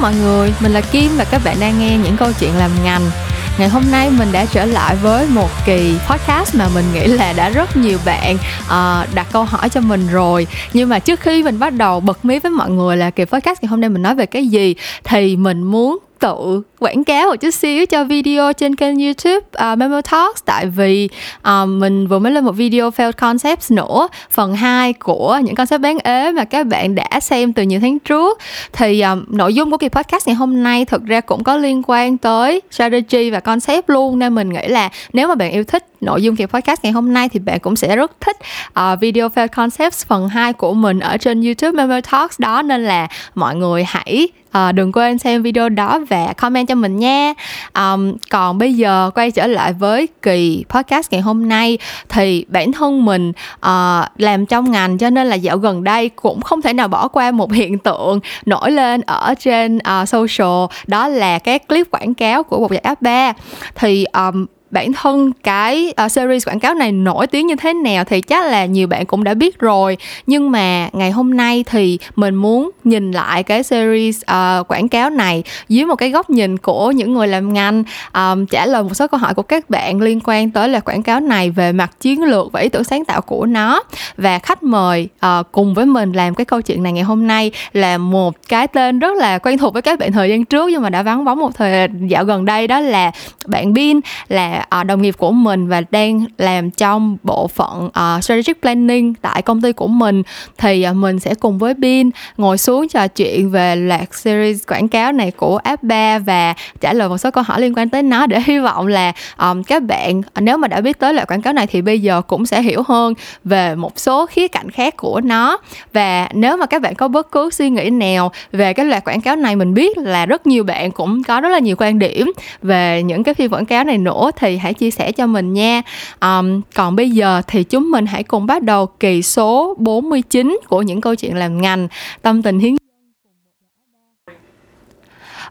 mọi người, mình là Kim và các bạn đang nghe những câu chuyện làm ngành. Ngày hôm nay mình đã trở lại với một kỳ podcast mà mình nghĩ là đã rất nhiều bạn uh, đặt câu hỏi cho mình rồi. Nhưng mà trước khi mình bắt đầu bật mí với mọi người là kỳ podcast ngày hôm nay mình nói về cái gì Thì mình muốn tự quảng cáo một chút xíu cho video trên kênh YouTube uh, Memo Talks. Tại vì uh, mình vừa mới lên một video failed concepts nữa. Phần 2 của những concept bán ế mà các bạn đã xem từ nhiều tháng trước. Thì uh, nội dung của kỳ podcast ngày hôm nay thực ra cũng có liên quan tới strategy và concept luôn. Nên mình nghĩ là nếu mà bạn yêu thích nội dung kỳ podcast ngày hôm nay thì bạn cũng sẽ rất thích uh, video fail concepts phần 2 của mình ở trên YouTube Memo Talks. Đó nên là mọi người hãy À, đừng quên xem video đó và comment cho mình nha. Um, còn bây giờ quay trở lại với kỳ podcast ngày hôm nay thì bản thân mình uh, làm trong ngành cho nên là dạo gần đây cũng không thể nào bỏ qua một hiện tượng nổi lên ở trên uh, social đó là các clip quảng cáo của một giải app ba. Thì um, bản thân cái uh, series quảng cáo này nổi tiếng như thế nào thì chắc là nhiều bạn cũng đã biết rồi. Nhưng mà ngày hôm nay thì mình muốn nhìn lại cái series uh, quảng cáo này dưới một cái góc nhìn của những người làm ngành. Um, trả lời một số câu hỏi của các bạn liên quan tới là quảng cáo này về mặt chiến lược và ý tưởng sáng tạo của nó. Và khách mời uh, cùng với mình làm cái câu chuyện này ngày hôm nay là một cái tên rất là quen thuộc với các bạn thời gian trước nhưng mà đã vắng bóng một thời dạo gần đây đó là bạn Bin là uh, đồng nghiệp của mình và đang làm trong bộ phận uh, strategic planning tại công ty của mình thì uh, mình sẽ cùng với Bin ngồi xuống trò chuyện về loạt series quảng cáo này của app 3 và trả lời một số câu hỏi liên quan tới nó để hy vọng là um, các bạn nếu mà đã biết tới loạt quảng cáo này thì bây giờ cũng sẽ hiểu hơn về một số khía cạnh khác của nó. Và nếu mà các bạn có bất cứ suy nghĩ nào về cái loạt quảng cáo này mình biết là rất nhiều bạn cũng có rất là nhiều quan điểm về những cái phim quảng cáo này nữa thì hãy chia sẻ cho mình nha. Um, còn bây giờ thì chúng mình hãy cùng bắt đầu kỳ số 49 của những câu chuyện làm ngành tâm tình hiến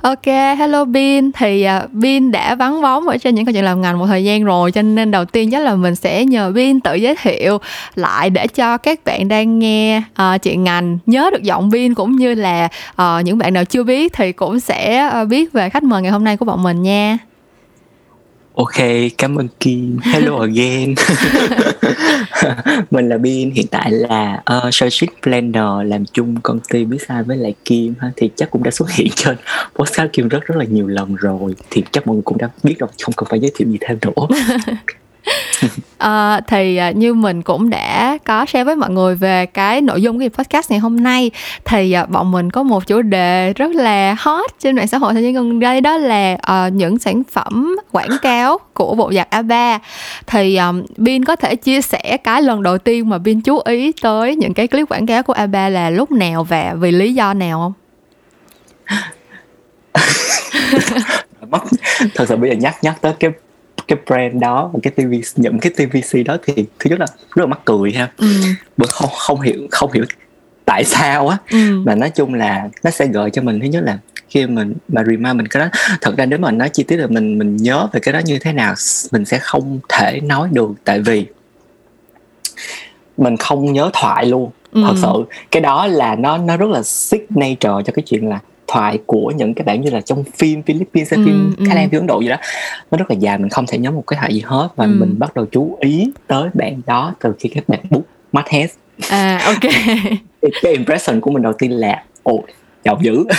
Ok, hello Bin. Thì uh, Bin đã vắng bóng ở trên những câu chuyện làm ngành một thời gian rồi Cho nên đầu tiên chắc là mình sẽ nhờ Bin tự giới thiệu lại Để cho các bạn đang nghe uh, chuyện ngành. Nhớ được giọng Bin Cũng như là uh, những bạn nào chưa biết thì cũng sẽ uh, biết về khách mời ngày hôm nay của bọn mình nha. Ok, cảm ơn Kim. Hello again. mình là Bin, hiện tại là uh, Strategic Planner làm chung công ty với sai với lại Kim ha. Thì chắc cũng đã xuất hiện trên podcast Kim rất rất là nhiều lần rồi. Thì chắc mọi người cũng đã biết rồi, không cần phải giới thiệu gì thêm nữa. Ờ, à, thì như mình cũng đã có share với mọi người về cái nội dung của podcast ngày hôm nay thì à, bọn mình có một chủ đề rất là hot trên mạng xã hội thời gian gần đây đó là uh, những sản phẩm quảng cáo của bộ giặt A3 thì um, Bin có thể chia sẻ cái lần đầu tiên mà Bin chú ý tới những cái clip quảng cáo của A3 là lúc nào và vì lý do nào không? mất thật sự bây giờ nhắc nhắc tới cái cái brand đó và cái TV những cái TVC đó thì thứ nhất là rất là mắc cười ha ừ. không không hiểu không hiểu tại sao á ừ. mà nói chung là nó sẽ gợi cho mình thứ nhất là khi mình mà remind mình cái đó thật ra nếu mà nói chi tiết là mình mình nhớ về cái đó như thế nào mình sẽ không thể nói được tại vì mình không nhớ thoại luôn ừ. thật sự cái đó là nó nó rất là signature cho cái chuyện là thoại của những cái bản như là trong phim Philippines hay ừ, phim ừ. Thái Lan phim Ấn Độ gì đó nó rất là dài mình không thể nhớ một cái thoại gì hết và ừ. mình bắt đầu chú ý tới bạn đó từ khi các bạn bút mắt hết à ok cái impression của mình đầu tiên là ồ giàu dữ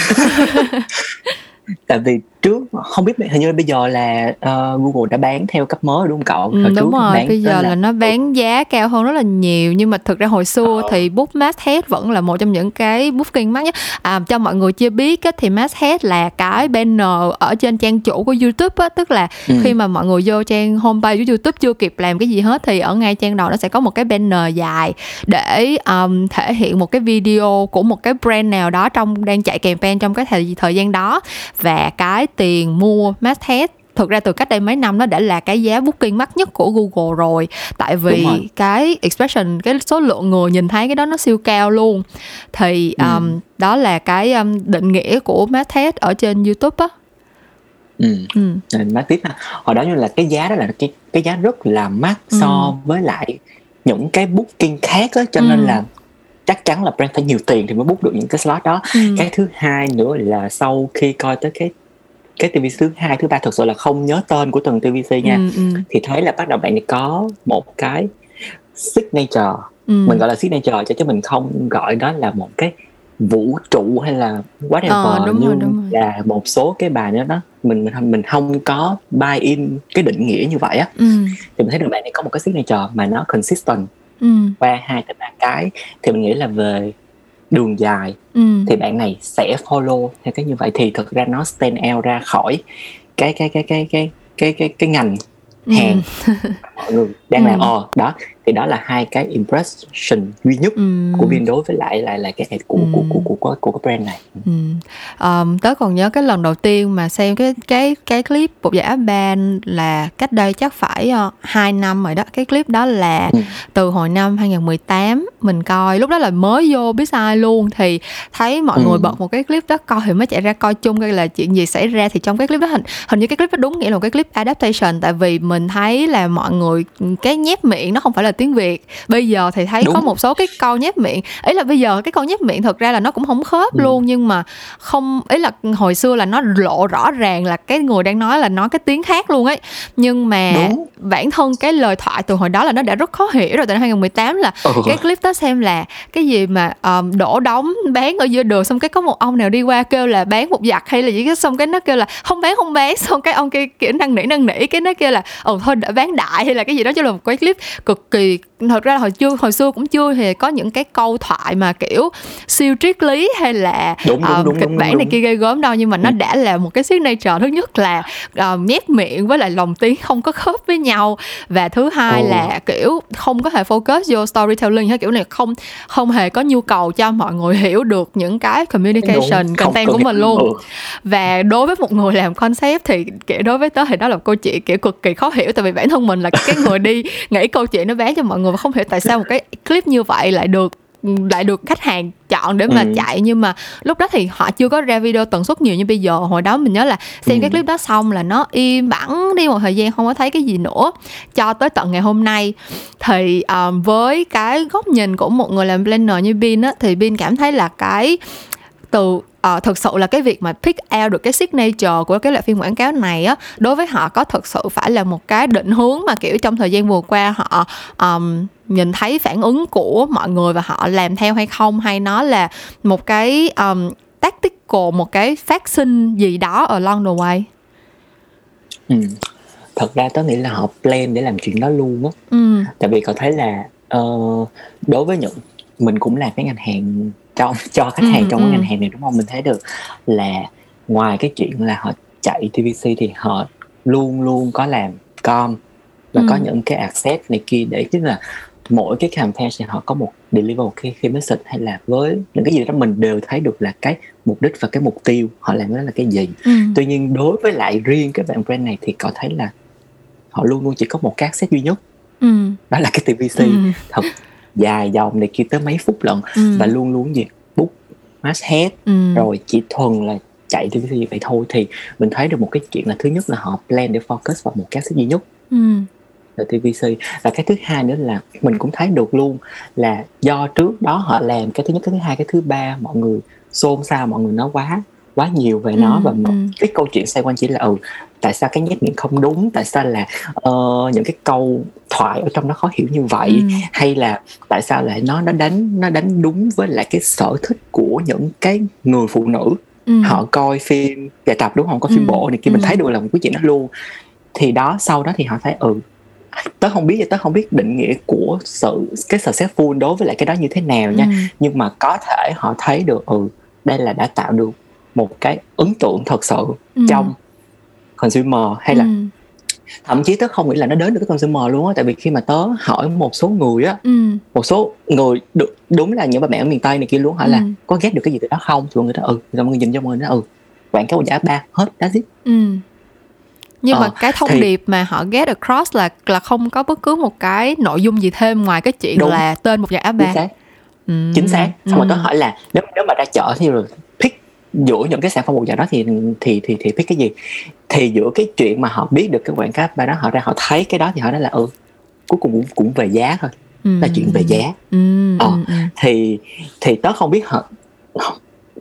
tại vì trước không biết hình như bây giờ là uh, Google đã bán theo cấp mới đúng không cậu? Ừ, đúng rồi, bán bây giờ là... là nó bán giá cao hơn rất là nhiều nhưng mà thực ra hồi xưa ờ. thì Book Masthead vẫn là một trong những cái booking mắc nhất. À, cho mọi người chưa biết á, thì Masthead là cái banner ở trên trang chủ của YouTube á, tức là ừ. khi mà mọi người vô trang homepage của YouTube chưa kịp làm cái gì hết thì ở ngay trang đầu nó sẽ có một cái banner dài để um, thể hiện một cái video của một cái brand nào đó trong đang chạy campaign trong cái thời thời gian đó và cái tiền mua masthead thực ra từ cách đây mấy năm nó đã là cái giá booking mắc nhất của Google rồi tại vì cái expression cái số lượng người nhìn thấy cái đó nó siêu cao luôn thì um, ừ. đó là cái um, định nghĩa của masthead ở trên YouTube á ừ. ừ. tiếp ha hồi đó như là cái giá đó là cái cái giá rất là mắc so ừ. với lại những cái booking khác á cho ừ. nên là chắc chắn là brand phải nhiều tiền thì mới bút được những cái slot đó ừ. cái thứ hai nữa là sau khi coi tới cái cái TVC thứ hai thứ ba thực sự là không nhớ tên của từng TVC nha ừ, ừ. thì thấy là bắt đầu bạn này có một cái signature ừ. mình gọi là signature cho chứ mình không gọi đó là một cái vũ trụ hay là whatever ờ, đúng nhưng rồi, đúng rồi. là một số cái bài nữa đó mình mình mình không có buy in cái định nghĩa như vậy á ừ. thì mình thấy được bạn này có một cái signature mà nó consistent ừ. qua hai tới ba cái thì mình nghĩ là về đường dài ừ. thì bạn này sẽ follow theo cái như vậy thì thực ra nó stand out ra khỏi cái cái cái cái cái cái cái cái ngành hàng ừ. mọi người đang ừ. làm ờ đó thì đó là hai cái impression duy nhất ừ. của Vin đối với lại lại là cái của, ừ. của, của, của của của cái brand này. Ừ. Um, tớ còn nhớ cái lần đầu tiên mà xem cái cái cái clip bộ giả band là cách đây chắc phải uh, 2 năm rồi đó. Cái clip đó là ừ. từ hồi năm 2018 mình coi lúc đó là mới vô biết sai luôn thì thấy mọi ừ. người bật một cái clip đó coi thì mới chạy ra coi chung coi là chuyện gì xảy ra thì trong cái clip đó hình hình như cái clip đó đúng nghĩa là một cái clip adaptation tại vì mình thấy là mọi người cái nhép miệng nó không phải là tiếng việt bây giờ thì thấy Đúng. có một số cái câu nhép miệng ấy là bây giờ cái câu nhép miệng thực ra là nó cũng không khớp ừ. luôn nhưng mà không ấy là hồi xưa là nó lộ rõ ràng là cái người đang nói là nói cái tiếng khác luôn ấy nhưng mà Đúng. bản thân cái lời thoại từ hồi đó là nó đã rất khó hiểu rồi từ năm 2018 là ừ. cái clip đó xem là cái gì mà um, đổ đóng bán ở giữa đường xong cái có một ông nào đi qua kêu là bán một giặt hay là gì cái xong cái nó kêu là không bán không bán xong cái ông kia kiểu năn nỉ năn nỉ cái nó kêu là ồ thôi đã bán đại hay là cái gì đó cho là một cái clip cực kỳ thật ra là hồi chưa hồi xưa cũng chưa hề có những cái câu thoại mà kiểu siêu triết lý hay là đúng, đúng, uh, đúng, kịch đúng, bản đúng, này kia gây gớm đâu nhưng mà nó ừ. đã là một cái signature thứ nhất là uh, nhét miệng với lại lòng tiếng không có khớp với nhau và thứ hai oh. là kiểu không có thể focus vô storytelling hay kiểu này không không hề có nhu cầu cho mọi người hiểu được những cái communication đúng, content của mình luôn ừ. và đối với một người làm concept thì kiểu đối với tớ thì đó là câu chuyện kiểu cực kỳ khó hiểu tại vì bản thân mình là cái người đi nghĩ câu chuyện nó bán cho mọi người và không hiểu tại sao một cái clip như vậy lại được lại được khách hàng chọn để mà ừ. chạy nhưng mà lúc đó thì họ chưa có ra video tần suất nhiều như bây giờ hồi đó mình nhớ là xem ừ. cái clip đó xong là nó im bẵng đi một thời gian không có thấy cái gì nữa cho tới tận ngày hôm nay thì um, với cái góc nhìn của một người làm planner như Bin á thì Bin cảm thấy là cái từ uh, thực sự là cái việc mà pick out được cái signature của cái loại phim quảng cáo này á đối với họ có thực sự phải là một cái định hướng mà kiểu trong thời gian vừa qua họ um, nhìn thấy phản ứng của mọi người và họ làm theo hay không hay nó là một cái um, tactical một cái phát sinh gì đó ở along the way ừ. thật ra tớ nghĩ là họ plan để làm chuyện đó luôn á ừ. tại vì có thấy là uh, đối với những mình cũng làm cái ngành hàng cho cho khách hàng ừ, trong cái ừ. ngành hàng này đúng không mình thấy được là ngoài cái chuyện là họ chạy TVC thì họ luôn luôn có làm com và ừ. có những cái access này kia để tức là mỗi cái campaign thì họ có một deliver một cái, cái message hay là với những cái gì đó mình đều thấy được là cái mục đích và cái mục tiêu họ làm đó là cái gì ừ. tuy nhiên đối với lại riêng cái bạn brand này thì có thấy là họ luôn luôn chỉ có một cái access duy nhất ừ. đó là cái TVC ừ. thật dài dòng này kia tới mấy phút lận. Ừ. và luôn luôn gì? Bút masthead ừ. rồi chỉ thuần là chạy TVC vậy thôi. Thì mình thấy được một cái chuyện là thứ nhất là họ plan để focus vào một cái duy nhất. Ừ. Là TVC và cái thứ hai nữa là mình cũng thấy được luôn là do trước đó họ làm cái thứ nhất cái thứ hai cái thứ ba mọi người xôn xao mọi người nói quá quá nhiều về nó ừ, và một, ừ. cái câu chuyện xoay quanh chỉ là ừ tại sao cái nhét miệng không đúng tại sao là uh, những cái câu thoại ở trong nó khó hiểu như vậy ừ. hay là tại sao lại nó nó đánh nó đánh đúng với lại cái sở thích của những cái người phụ nữ ừ. họ coi phim dài tập đúng không có phim ừ. bộ này kia ừ. mình thấy được là một cái chuyện đó luôn thì đó sau đó thì họ thấy ừ tớ không biết tớ không biết định nghĩa của sự cái successful đối với lại cái đó như thế nào nha ừ. nhưng mà có thể họ thấy được ừ đây là đã tạo được một cái ấn tượng thật sự ừ. trong consumer hay là ừ. thậm chí tớ không nghĩ là nó đến được cái consumer luôn á tại vì khi mà tớ hỏi một số người á ừ. một số người được đúng là những bà mẹ ở miền tây này kia luôn hỏi ừ. là có ghét được cái gì từ đó không thì mọi người nói ừ rồi mọi người nhìn cho mọi người nói ừ quảng cáo giá ba hết that's it ừ nhưng ờ, mà cái thông thì... điệp mà họ get across là là không có bất cứ một cái nội dung gì thêm ngoài cái chuyện Đúng. là tên một nhà app ba ừ. chính xác xong ừ. rồi tớ hỏi là nếu nếu mà ra chợ thì rồi giữa những cái sản phẩm một dạng đó thì thì thì thì pick cái gì thì giữa cái chuyện mà họ biết được cái quảng cáo ba đó họ ra họ thấy cái đó thì họ nói là ừ cuối cùng cũng cũng về giá thôi ừ. là chuyện về giá ừ. ờ, ừ. thì thì tớ không biết họ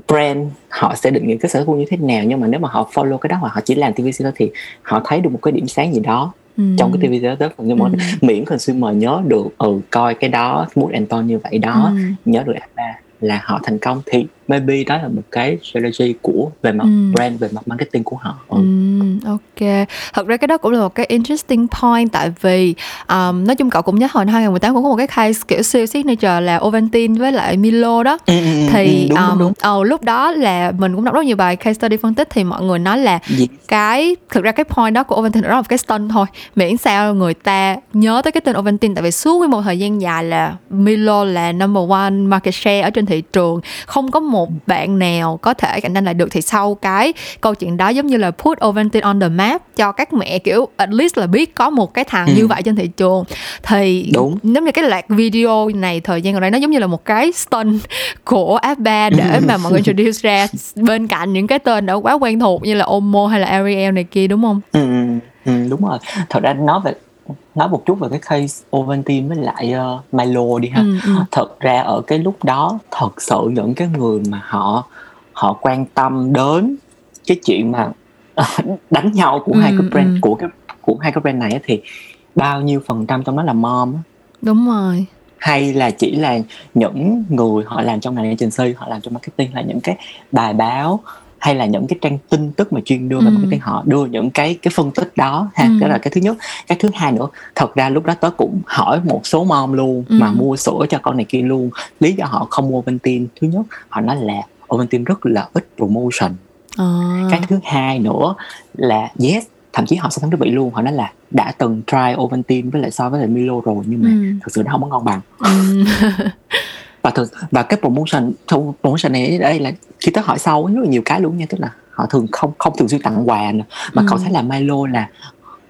brand họ sẽ định nghĩa cái sở thích như thế nào nhưng mà nếu mà họ follow cái đó hoặc họ chỉ làm TVC đó thì họ thấy được một cái điểm sáng gì đó ừ. trong cái TVC đó phần nhưng mà ừ. miễn consumer nhớ được ừ coi cái đó mood and tone như vậy đó ừ. nhớ được ba là họ thành công thì maybe đó là một cái strategy của về mặt ừ. brand về mặt marketing của họ ừ. Ừ, ok thật ra cái đó cũng là một cái interesting point tại vì um, nói chung cậu cũng nhớ hồi 2018 cũng có một cái case kiểu siêu signature là Ovaltine với lại Milo đó ừ, ừ, ừ thì đúng, um, đúng, đúng. Oh, lúc đó là mình cũng đọc rất nhiều bài case study phân tích thì mọi người nói là yes. cái thực ra cái point đó của Ovaltine đó là một cái stunt thôi miễn sao người ta nhớ tới cái tên Ovaltine tại vì suốt một thời gian dài là Milo là number one market share ở trên thị trường không có một bạn nào có thể cạnh tranh lại được thì sau cái câu chuyện đó giống như là put Ovaltine on the map cho các mẹ kiểu at least là biết có một cái thằng ừ. như vậy trên thị trường thì đúng giống như cái loạt video này thời gian gần đây nó giống như là một cái stunt của F3 để mà mọi người introduce ra bên cạnh những cái tên đã quá quen thuộc như là Omo hay là Ariel này kia đúng không? Ừ, ừ, ừ đúng rồi. Thật ra nói về nói một chút về cái case Ovaltine với lại uh, Milo đi ha. Ừ, ừ. Thật ra ở cái lúc đó thật sự những cái người mà họ họ quan tâm đến cái chuyện mà đánh nhau của ừ, hai cái brand ừ. của cái của hai cái brand này thì bao nhiêu phần trăm trong đó là mom đúng rồi hay là chỉ là những người họ làm trong ngành agency họ làm trong marketing là những cái bài báo hay là những cái trang tin tức mà chuyên đưa về ừ. marketing họ đưa những cái cái phân tích đó ha ừ. đó là cái thứ nhất cái thứ hai nữa thật ra lúc đó tớ cũng hỏi một số mom luôn ừ. mà mua sữa cho con này kia luôn lý do họ không mua Ovaltine thứ nhất họ nói là Ovaltine rất là ít promotion à. cái thứ hai nữa là yes thậm chí họ so sánh với bị luôn họ nói là đã từng try Ovaltine với lại so với lại Milo rồi nhưng mà ừ. thực sự nó không có ngon bằng ừ. và thực và cái promotion promotion này đây là khi tới hỏi sau rất là nhiều cái luôn nha tức là họ thường không không thường xuyên tặng quà nữa. mà ừ. cậu thấy là Milo là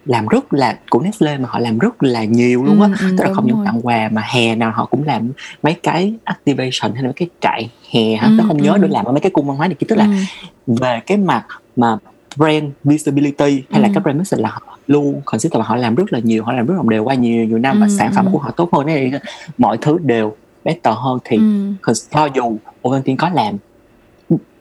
làm rất là của Nestle mà họ làm rất là nhiều luôn á ừ, ừ, tức là không những tặng quà mà hè nào họ cũng làm mấy cái activation hay là mấy cái trại hè hả ừ, tớ không ừ. nhớ được làm ở mấy cái cung văn hóa này tức là ừ. về cái mặt mà brand visibility hay ừ. là các brand message là họ luôn consider là họ làm rất là nhiều họ làm rất là đều qua nhiều nhiều năm ừ, và sản phẩm ừ. của họ tốt hơn đấy mọi thứ đều better hơn thì ừ. cho dù Ovaltine có làm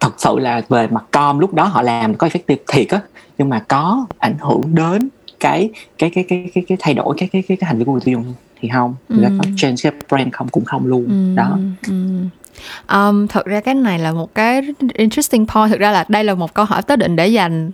thật sự là về mặt com lúc đó họ làm có effective thiệt á nhưng mà có ảnh hưởng đến cái cái cái cái cái, cái thay đổi cái cái cái, cái hành vi của người tiêu dùng thì không ừ. có change cái brand không cũng không luôn ừ. đó ừ. Um, thật ra cái này là một cái interesting point thực ra là đây là một câu hỏi tới định để dành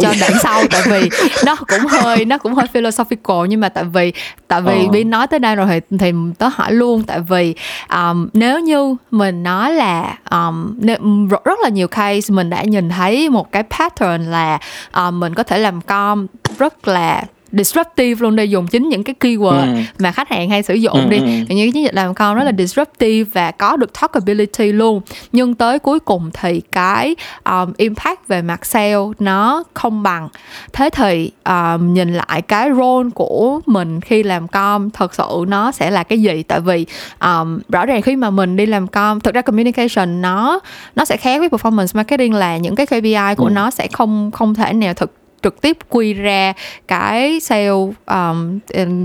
cho đoạn sau tại vì nó cũng hơi nó cũng hơi philosophical nhưng mà tại vì tại vì ờ. nói tới đây rồi thì thì tớ hỏi luôn tại vì um, nếu như mình nói là um, rất, rất là nhiều case mình đã nhìn thấy một cái pattern là um, mình có thể làm com rất là disruptive luôn đây dùng chính những cái keyword ừ. mà khách hàng hay sử dụng ừ, đi ừ. những cái chiến dịch làm con rất là disruptive và có được talkability luôn nhưng tới cuối cùng thì cái um, impact về mặt sale nó không bằng thế thì um, nhìn lại cái role của mình khi làm com thật sự nó sẽ là cái gì tại vì um, rõ ràng khi mà mình đi làm com thực ra communication nó nó sẽ khác với performance marketing là những cái KPI của ừ. nó sẽ không không thể nào thực trực tiếp quy ra cái sale um,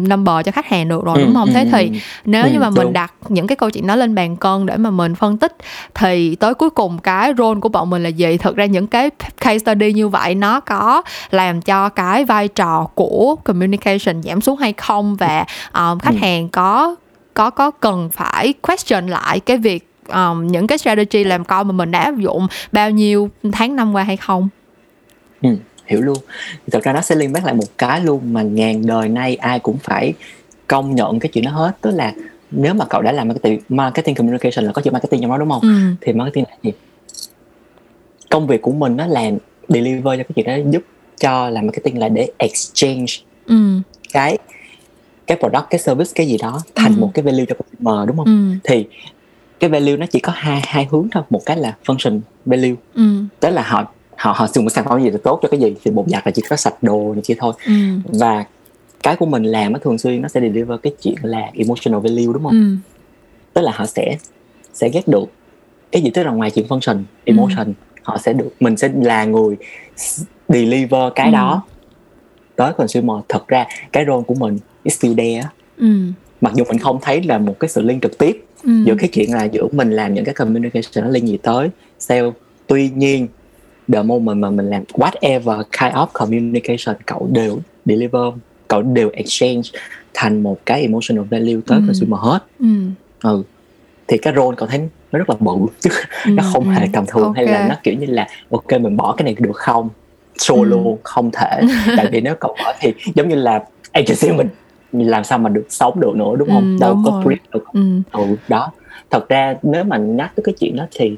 number cho khách hàng được rồi ừ, đúng không? Ừ, Thế thì ừ. nếu ừ, như mà đúng. mình đặt những cái câu chuyện đó lên bàn cân để mà mình phân tích thì tới cuối cùng cái role của bọn mình là gì? Thực ra những cái case study như vậy nó có làm cho cái vai trò của communication giảm xuống hay không và um, khách ừ. hàng có có có cần phải question lại cái việc um, những cái strategy làm con mà mình đã áp dụng bao nhiêu tháng năm qua hay không? Ừ hiểu luôn thật ra nó sẽ liên bác lại một cái luôn mà ngàn đời nay ai cũng phải công nhận cái chuyện đó hết tức là nếu mà cậu đã làm marketing, marketing communication là có chữ marketing trong đó đúng không ừ. thì marketing là gì công việc của mình nó làm deliver cho cái chuyện đó giúp cho làm marketing là để exchange ừ. cái cái product cái service cái gì đó thành ừ. một cái value cho customer đúng không ừ. thì cái value nó chỉ có hai hai hướng thôi một cái là function value ừ. tức là họ họ họ dùng cái sản phẩm gì là tốt cho cái gì thì bột giặt là chỉ có sạch đồ này kia thôi ừ. và cái của mình làm nó thường xuyên nó sẽ deliver cái chuyện là emotional value đúng không ừ. tức là họ sẽ sẽ ghét được cái gì tức là ngoài chuyện function ừ. emotion ừ. họ sẽ được mình sẽ là người deliver cái ừ. đó tới consumer thật ra cái role của mình is still there ừ. mặc dù mình không thấy là một cái sự liên trực tiếp ừ. giữa cái chuyện là giữa mình làm những cái communication nó liên gì tới sale tuy nhiên the moment mà mình làm whatever kind of communication cậu đều deliver cậu đều exchange thành một cái emotional value tới ừ. consumer hết ừ. ừ thì cái role cậu thấy nó rất là bự chứ ừ, nó không ừ, hề tầm thường okay. hay là nó kiểu như là ok mình bỏ cái này được không show ừ. không thể tại vì nếu cậu bỏ thì giống như là agency mình làm sao mà được sống được nữa đúng không ừ, đâu đúng có breathe được ừ. ừ đó thật ra nếu mà nhắc tới cái chuyện đó thì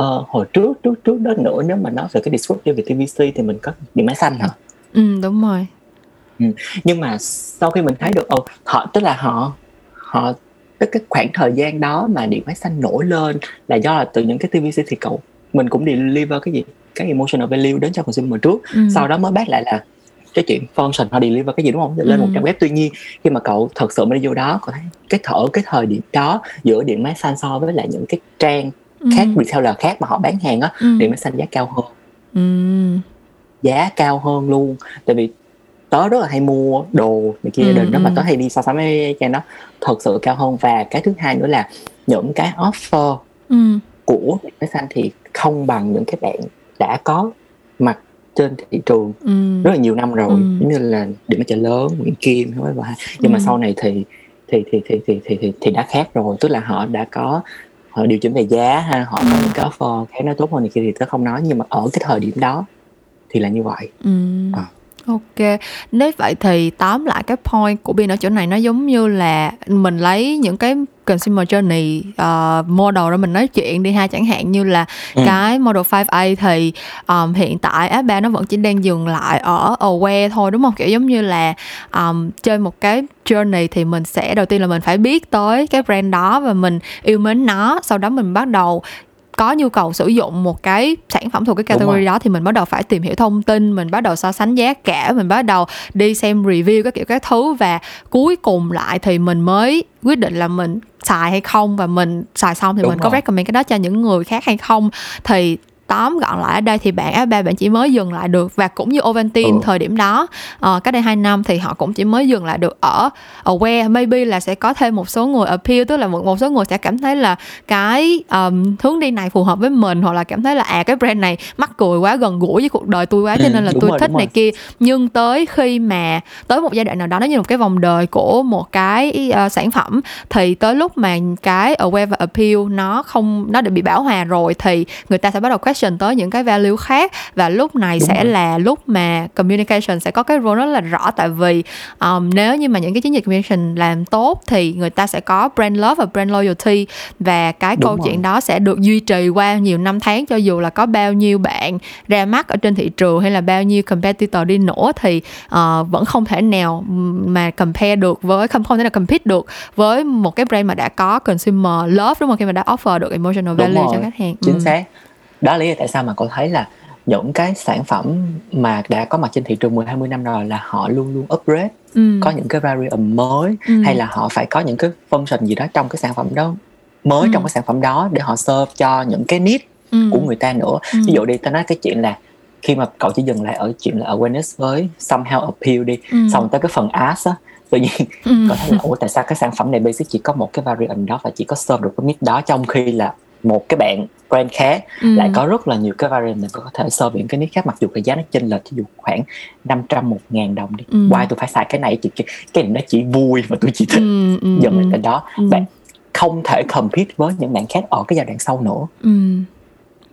uh, hồi trước trước trước đó nữa nếu mà nói về cái disruptive về TVC thì mình có điện máy xanh hả? Ừ đúng rồi. Ừ. Nhưng mà sau khi mình thấy được, oh, họ tức là họ họ tức cái khoảng thời gian đó mà điện máy xanh nổi lên là do là từ những cái TVC thì cậu mình cũng deliver cái gì cái emotional value đến cho consumer trước ừ. sau đó mới bắt lại là cái chuyện function họ deliver cái gì đúng không lên ừ. một trang web tuy nhiên khi mà cậu thật sự mới đi vô đó cậu thấy cái thở cái thời điểm đó giữa điện máy xanh so với lại những cái trang khác ừ. retailer khác mà họ bán hàng á ừ. điện máy xanh giá cao hơn ừ. giá cao hơn luôn tại vì tớ rất là hay mua đồ này kia ừ. đó mà tớ hay đi so sánh với trang đó thật sự cao hơn và cái thứ hai nữa là những cái offer ừ. của máy xanh thì không bằng những cái bạn đã có mặt trên thị trường ừ. rất là nhiều năm rồi ừ. giống như là điểm chợ lớn Nguyễn Kim hay nhưng ừ. mà sau này thì thì thì thì thì thì thì, thì đã khác rồi tức là họ đã có họ điều chỉnh về giá ha họ có những cái offer khác nó tốt hơn này kia thì tớ không nói nhưng mà ở cái thời điểm đó thì là như vậy ừ. à. Ok, nếu vậy thì tóm lại cái point của Bin ở chỗ này nó giống như là mình lấy những cái consumer journey uh, model ra mình nói chuyện đi ha chẳng hạn như là ừ. cái model 5A thì um, hiện tại app 3 nó vẫn chỉ đang dừng lại ở aware thôi đúng không kiểu giống như là um, chơi một cái journey thì mình sẽ đầu tiên là mình phải biết tới cái brand đó và mình yêu mến nó sau đó mình bắt đầu có nhu cầu sử dụng một cái sản phẩm thuộc cái category đó thì mình bắt đầu phải tìm hiểu thông tin mình bắt đầu so sánh giá cả mình bắt đầu đi xem review các kiểu các thứ và cuối cùng lại thì mình mới quyết định là mình xài hay không và mình xài xong thì Đúng mình rồi. có recommend cái đó cho những người khác hay không thì tóm gọn lại ở đây thì bạn F3 bạn chỉ mới dừng lại được và cũng như Ovaltine ừ. thời điểm đó uh, cách đây 2 năm thì họ cũng chỉ mới dừng lại được ở aware maybe là sẽ có thêm một số người appeal tức là một một số người sẽ cảm thấy là cái um, hướng đi này phù hợp với mình hoặc là cảm thấy là à cái brand này mắc cười quá gần gũi với cuộc đời tôi quá cho ừ, nên là tôi rồi, thích này kia nhưng tới khi mà tới một giai đoạn nào đó nó như một cái vòng đời của một cái uh, sản phẩm thì tới lúc mà cái aware và appeal nó không nó đã bị bão hòa rồi thì người ta sẽ bắt đầu question connection tới những cái value khác. Và lúc này Đúng sẽ rồi. là lúc mà communication sẽ có cái role rất là rõ. Tại vì um, nếu như mà những cái chiến dịch communication làm tốt thì người ta sẽ có brand love và brand loyalty. Và cái Đúng câu rồi. chuyện đó sẽ được duy trì qua nhiều năm tháng. Cho dù là có bao nhiêu bạn ra mắt ở trên thị trường hay là bao nhiêu competitor đi nữa thì uh, vẫn không thể nào mà compare được với không không thể nào compete được với một cái brand mà đã có consumer love đúng không? Khi mà đã offer được emotional value cho khách hàng. Chính ừ. xác đó là lý do tại sao mà cậu thấy là những cái sản phẩm mà đã có mặt trên thị trường 10 20 năm rồi là họ luôn luôn upgrade ừ. có những cái variant mới ừ. hay là họ phải có những cái function gì đó trong cái sản phẩm đó mới ừ. trong cái sản phẩm đó để họ serve cho những cái need ừ. của người ta nữa ừ. ví dụ đi ta nói cái chuyện là khi mà cậu chỉ dừng lại ở chuyện là awareness với somehow appeal đi ừ. xong tới cái phần ask á tự nhiên ừ. cậu thấy là ủa tại sao cái sản phẩm này basic chỉ có một cái variant đó và chỉ có serve được cái need đó trong khi là một cái bạn brand khác ừ. lại có rất là nhiều cái variant mình có thể so những cái nick khác mặc dù cái giá nó chênh lệch ví dụ khoảng 500 một ngàn đồng đi ừ. why tôi phải xài cái này chỉ cái này nó chỉ vui và tôi chỉ thích ừ, ừ, dần lại ừ. đó ừ. bạn không thể compete với những bạn khác ở cái giai đoạn sau nữa ừ.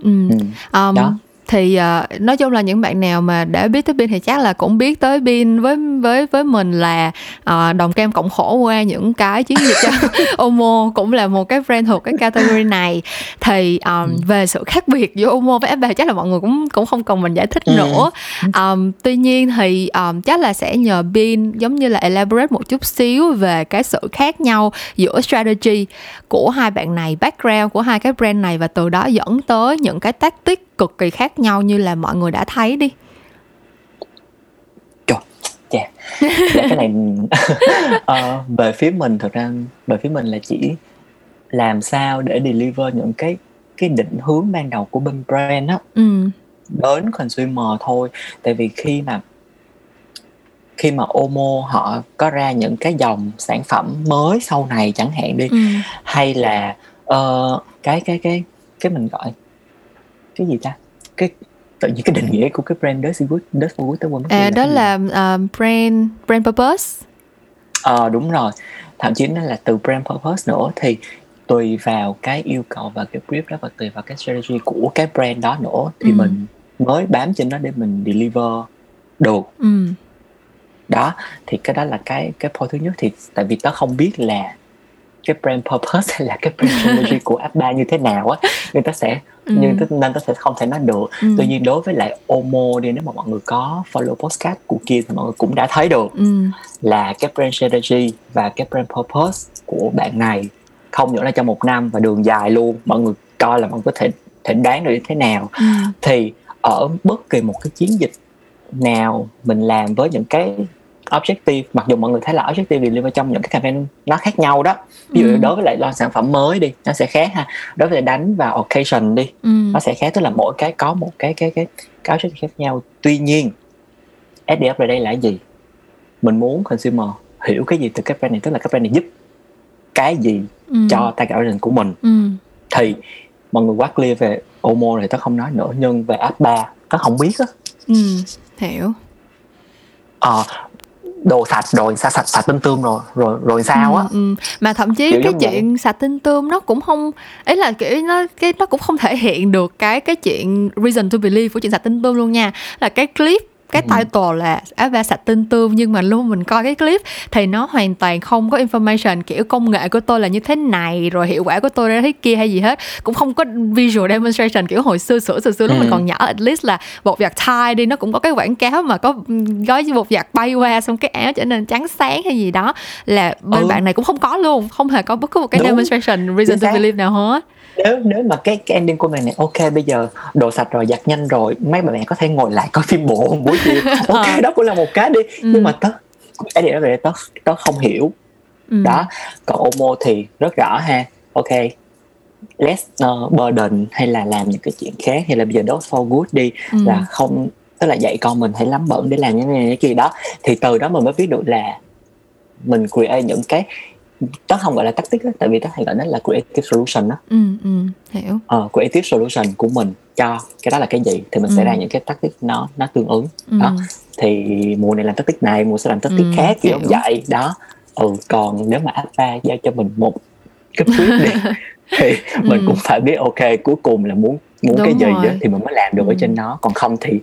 Ừ. Ừ. Um, đó thì uh, nói chung là những bạn nào mà đã biết tới pin thì chắc là cũng biết tới pin với với với mình là uh, đồng cam cộng khổ qua những cái chiến dịch cho Omo cũng là một cái brand thuộc cái category này. Thì um, về sự khác biệt giữa Omo với FB chắc là mọi người cũng cũng không cần mình giải thích ừ. nữa. Um, tuy nhiên thì um, chắc là sẽ nhờ pin giống như là elaborate một chút xíu về cái sự khác nhau giữa strategy của hai bạn này background của hai cái brand này và từ đó dẫn tới những cái tactic cực kỳ khác nhau như là mọi người đã thấy đi. Trời, chà. Cái này uh, về phía mình thật ra về phía mình là chỉ làm sao để deliver những cái cái định hướng ban đầu của bên brand á. Ừ. đến consumer thôi. Tại vì khi mà khi mà Omo họ có ra những cái dòng sản phẩm mới sau này chẳng hạn đi ừ. hay là uh, cái cái cái cái mình gọi cái gì ta cái tự nhiên cái định nghĩa của cái brand for Good for Good tôi quên mất à đó là uh, brand brand purpose. Ờ à, đúng rồi. Thậm chí nó là từ brand purpose nữa. Thì tùy vào cái yêu cầu và cái brief đó và tùy vào cái strategy của cái brand đó nữa thì ừ. mình mới bám trên nó để mình deliver được. Ừ. đó thì cái đó là cái cái point thứ nhất. Thì tại vì tớ không biết là cái brand purpose hay là cái brand strategy của app ba như thế nào á nên ta sẽ ừ. nhưng nên ta sẽ không thể nói được ừ. tuy nhiên đối với lại Omo đi nếu mà mọi người có follow postcard của kia thì mọi người cũng đã thấy được ừ. là cái brand strategy và cái brand purpose của bạn này không những là trong một năm và đường dài luôn mọi người coi là mọi người có thể thể đoán được như thế nào ừ. thì ở bất kỳ một cái chiến dịch nào mình làm với những cái objective mặc dù mọi người thấy là objective deliver trong những cái campaign nó khác nhau đó ví dụ ừ. đối với lại lo sản phẩm mới đi nó sẽ khác ha đối với lại đánh vào occasion đi ừ. nó sẽ khác tức là mỗi cái có một cái cái cái cái objective khác nhau tuy nhiên SDF ở đây là gì mình muốn consumer hiểu cái gì từ cái brand này tức là cái brand này giúp cái gì ừ. cho target audience của mình ừ. thì mọi người quá clear về Omo thì tớ không nói nữa nhưng về app 3 tớ không biết á ừ, hiểu ờ đồ sạch rồi sao sạch sạch tinh tươm rồi rồi rồi sao á ừ, ừ. mà thậm chí kiểu cái chuyện vậy. sạch tinh tươm nó cũng không ấy là kiểu nó cái nó cũng không thể hiện được cái cái chuyện reason to believe của chuyện sạch tinh tươm luôn nha là cái clip cái ừ. title là Ava sạch tinh tươm nhưng mà lúc mình coi cái clip thì nó hoàn toàn không có information kiểu công nghệ của tôi là như thế này rồi hiệu quả của tôi ra thế kia hay gì hết cũng không có visual demonstration kiểu hồi xưa sửa xưa xưa lúc ừ. mình còn nhỏ at least là bột giặt thai đi nó cũng có cái quảng cáo mà có gói bột giặt bay qua xong cái áo trở nên trắng sáng hay gì đó là bên ừ. bạn này cũng không có luôn không hề có bất cứ một cái Đúng. demonstration reason to believe nào hết nếu nếu mà cái cái ending của mình này ok bây giờ đồ sạch rồi giặt nhanh rồi mấy bà mẹ có thể ngồi lại coi phim bộ buổi ok ờ. đó cũng là một cái đi ừ. nhưng mà tớ cái điều đó về tớ tớ không hiểu ừ. đó còn Omo thì rất rõ ha ok less uh, burden hay là làm những cái chuyện khác hay là bây giờ đó for good đi ừ. là không tức là dạy con mình hãy lắm bận để làm những này cái gì đó thì từ đó mình mới biết được là mình create những cái tớ không gọi là tactic đó, tại vì tớ hay gọi nó là creative solution đó ừ, ừ, hiểu. Ờ, creative solution của mình cho cái đó là cái gì thì mình ừ. sẽ ra những cái tactic nó nó tương ứng. Ừ. đó. Thì mùa này làm tactic này mùa sẽ làm tactic ừ, khác kiểu vậy. Đó. Ừ còn nếu mà alpha giao cho mình một cái brief đi thì mình ừ. cũng phải biết ok cuối cùng là muốn muốn Đúng cái gì đó, thì mình mới làm được ừ. ở trên nó. Còn không thì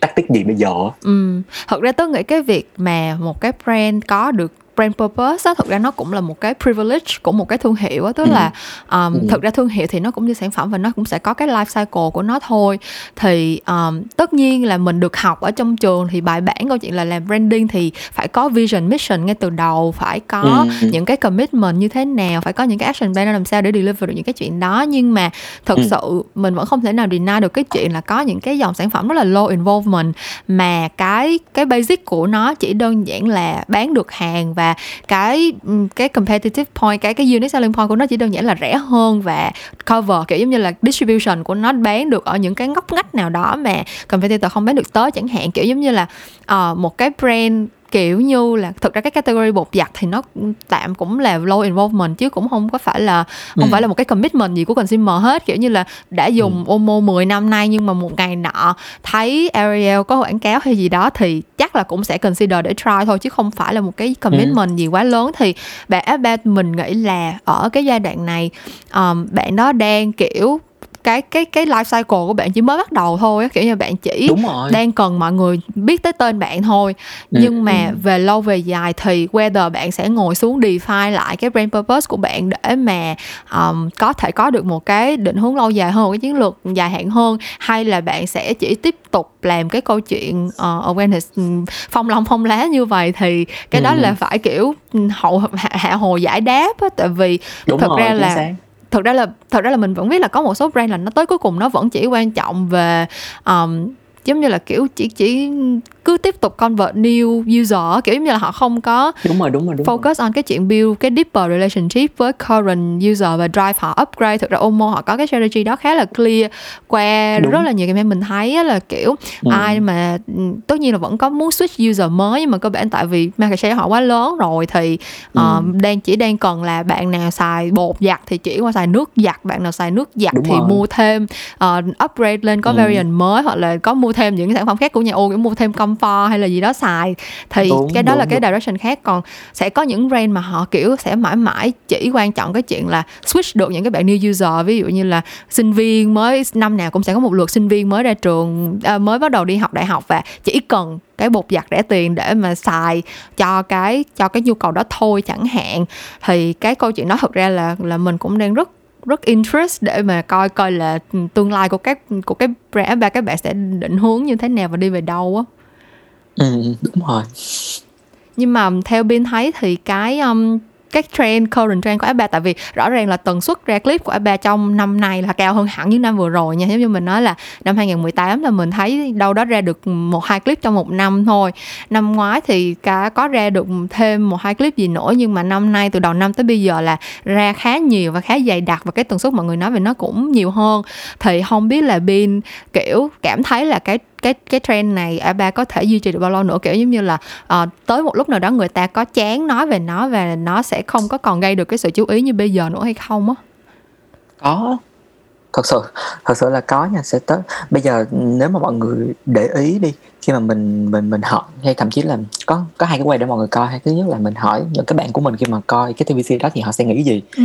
tactic gì bây giờ ừ. Thật ra tôi nghĩ cái việc mà một cái brand có được brand purpose á thực ra nó cũng là một cái privilege của một cái thương hiệu á tức ừ. là um, ừ. thực ra thương hiệu thì nó cũng như sản phẩm và nó cũng sẽ có cái life cycle của nó thôi thì um, tất nhiên là mình được học ở trong trường thì bài bản câu chuyện là làm branding thì phải có vision mission ngay từ đầu phải có ừ. những cái commitment như thế nào phải có những cái action plan làm sao để deliver được những cái chuyện đó nhưng mà thực ừ. sự mình vẫn không thể nào deny được cái chuyện là có những cái dòng sản phẩm rất là low involvement mà cái cái basic của nó chỉ đơn giản là bán được hàng và và cái cái competitive point cái cái unit selling point của nó chỉ đơn giản là rẻ hơn và cover kiểu giống như là distribution của nó bán được ở những cái ngóc ngách nào đó mà competitor không bán được tới chẳng hạn. Kiểu giống như là uh, một cái brand kiểu như là thực ra cái category bột giặt thì nó tạm cũng là low involvement chứ cũng không có phải là không ừ. phải là một cái commitment gì của consumer hết kiểu như là đã dùng ừ. Omo 10 năm nay nhưng mà một ngày nọ thấy Ariel có quảng cáo hay gì đó thì chắc là cũng sẽ consider để try thôi chứ không phải là một cái commitment ừ. gì quá lớn thì bạn Abba mình nghĩ là ở cái giai đoạn này um, bạn đó đang kiểu cái cái cái life cycle của bạn chỉ mới bắt đầu thôi kiểu như bạn chỉ đang cần mọi người biết tới tên bạn thôi ừ, nhưng mà ừ. về lâu về dài thì whether bạn sẽ ngồi xuống define lại cái brand purpose của bạn để mà um, có thể có được một cái định hướng lâu dài hơn một cái chiến lược dài hạn hơn hay là bạn sẽ chỉ tiếp tục làm cái câu chuyện uh, awareness phong long phong lá như vậy thì cái ừ. đó là phải kiểu hậu hạ, hạ hồ giải đáp á tại vì Đúng thật rồi, ra là thật ra là thật ra là mình vẫn biết là có một số brand là nó tới cuối cùng nó vẫn chỉ quan trọng về um, giống như là kiểu chỉ chỉ cứ tiếp tục convert new user kiểu giống như là họ không có đúng rồi đúng rồi đúng focus rồi. on cái chuyện build cái deeper relationship với current user và drive họ upgrade thực ra Omo họ có cái strategy đó khá là clear qua Đúng. rất là nhiều cái mình thấy là kiểu Ừ. ai mà ừ, tất nhiên là vẫn có muốn switch user mới nhưng mà cơ bản tại vì market share họ quá lớn rồi thì ờ, Ừ. đang chỉ đang cần là bạn nào xài bột giặt thì chuyển qua xài nước giặt bạn nào xài nước giặt Đúng thì rồi. mua thêm ờ, upgrade lên có Ừ. variant mới hoặc là có mua thêm những cái sản phẩm khác của nhà ô kiểu mua thêm comfort hay là gì đó xài. Thì Đúng, cái đó đúng, là cái direction khác. Còn sẽ có những brand mà họ kiểu sẽ mãi mãi chỉ quan trọng cái chuyện là switch được những cái bạn new user. Ví dụ như là sinh viên mới năm nào cũng sẽ có một lượt sinh viên mới ra trường à, mới bắt đầu đi học đại học và chỉ cần cái bột giặt rẻ tiền để mà xài cho cái cho cái nhu cầu đó thôi chẳng hạn. Thì cái câu chuyện đó thực ra là là mình cũng đang rất rất interest để mà coi coi là tương lai của các của cái brand ba các bạn sẽ định hướng như thế nào và đi về đâu á. Ừ, đúng rồi. Nhưng mà theo Bin thấy thì cái um, các trend, current trend của F3 tại vì rõ ràng là tần suất ra clip của F3 trong năm nay là cao hơn hẳn những năm vừa rồi nha. Giống như mình nói là năm 2018 là mình thấy đâu đó ra được một hai clip trong một năm thôi. Năm ngoái thì cả, có ra được thêm một hai clip gì nữa, nhưng mà năm nay từ đầu năm tới bây giờ là ra khá nhiều và khá dày đặc và cái tần suất mọi người nói về nó cũng nhiều hơn. Thì không biết là pin kiểu, cảm thấy là cái cái cái trend này A3 có thể duy trì được bao lâu nữa? Kiểu giống như là ờ, tới một lúc nào đó người ta có chán nói về nó và nó sẽ không có còn gây được cái sự chú ý như bây giờ nữa hay không á? Có. Thật sự thật sự là có nha sẽ tới. Bây giờ nếu mà mọi người để ý đi khi mà mình mình mình hỏi hay thậm chí là có có hai cái quay để mọi người coi. Hay thứ nhất là mình hỏi những cái bạn của mình khi mà coi cái TVC đó thì họ sẽ nghĩ gì? Ừ.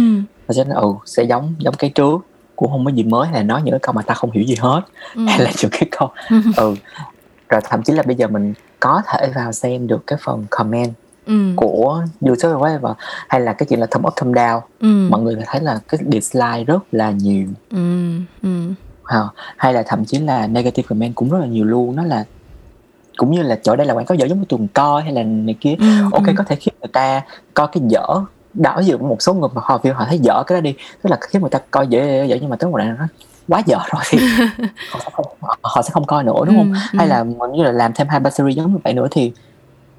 Họ sẽ nói, ừ sẽ giống giống cái trước cũng không có gì mới hay là nói những cái câu mà ta không hiểu gì hết. Ừ. Hay là những cái câu ừ. Rồi thậm chí là bây giờ mình có thể vào xem được cái phần comment ừ. của YouTube whatever hay là cái chuyện là thumb up thumb down. Ừ. Mọi người thấy là cái dislike rất là nhiều. Ừ ừ. Ha. hay là thậm chí là negative comment cũng rất là nhiều luôn. Nó là cũng như là chỗ đây là quảng cáo dở giống như tuần coi hay là này kia. Ừ, ok ừ. có thể khiến người ta coi cái dở ví dụ một số người mà họ view họ thấy dở cái đó đi. Tức là khi người ta coi dở, dở nhưng mà tới một đoạn nó quá dở rồi. Thì họ, sẽ không, họ sẽ không coi nữa đúng không? Ừ, ừ. hay là mình như là làm thêm hai ba series giống như vậy nữa thì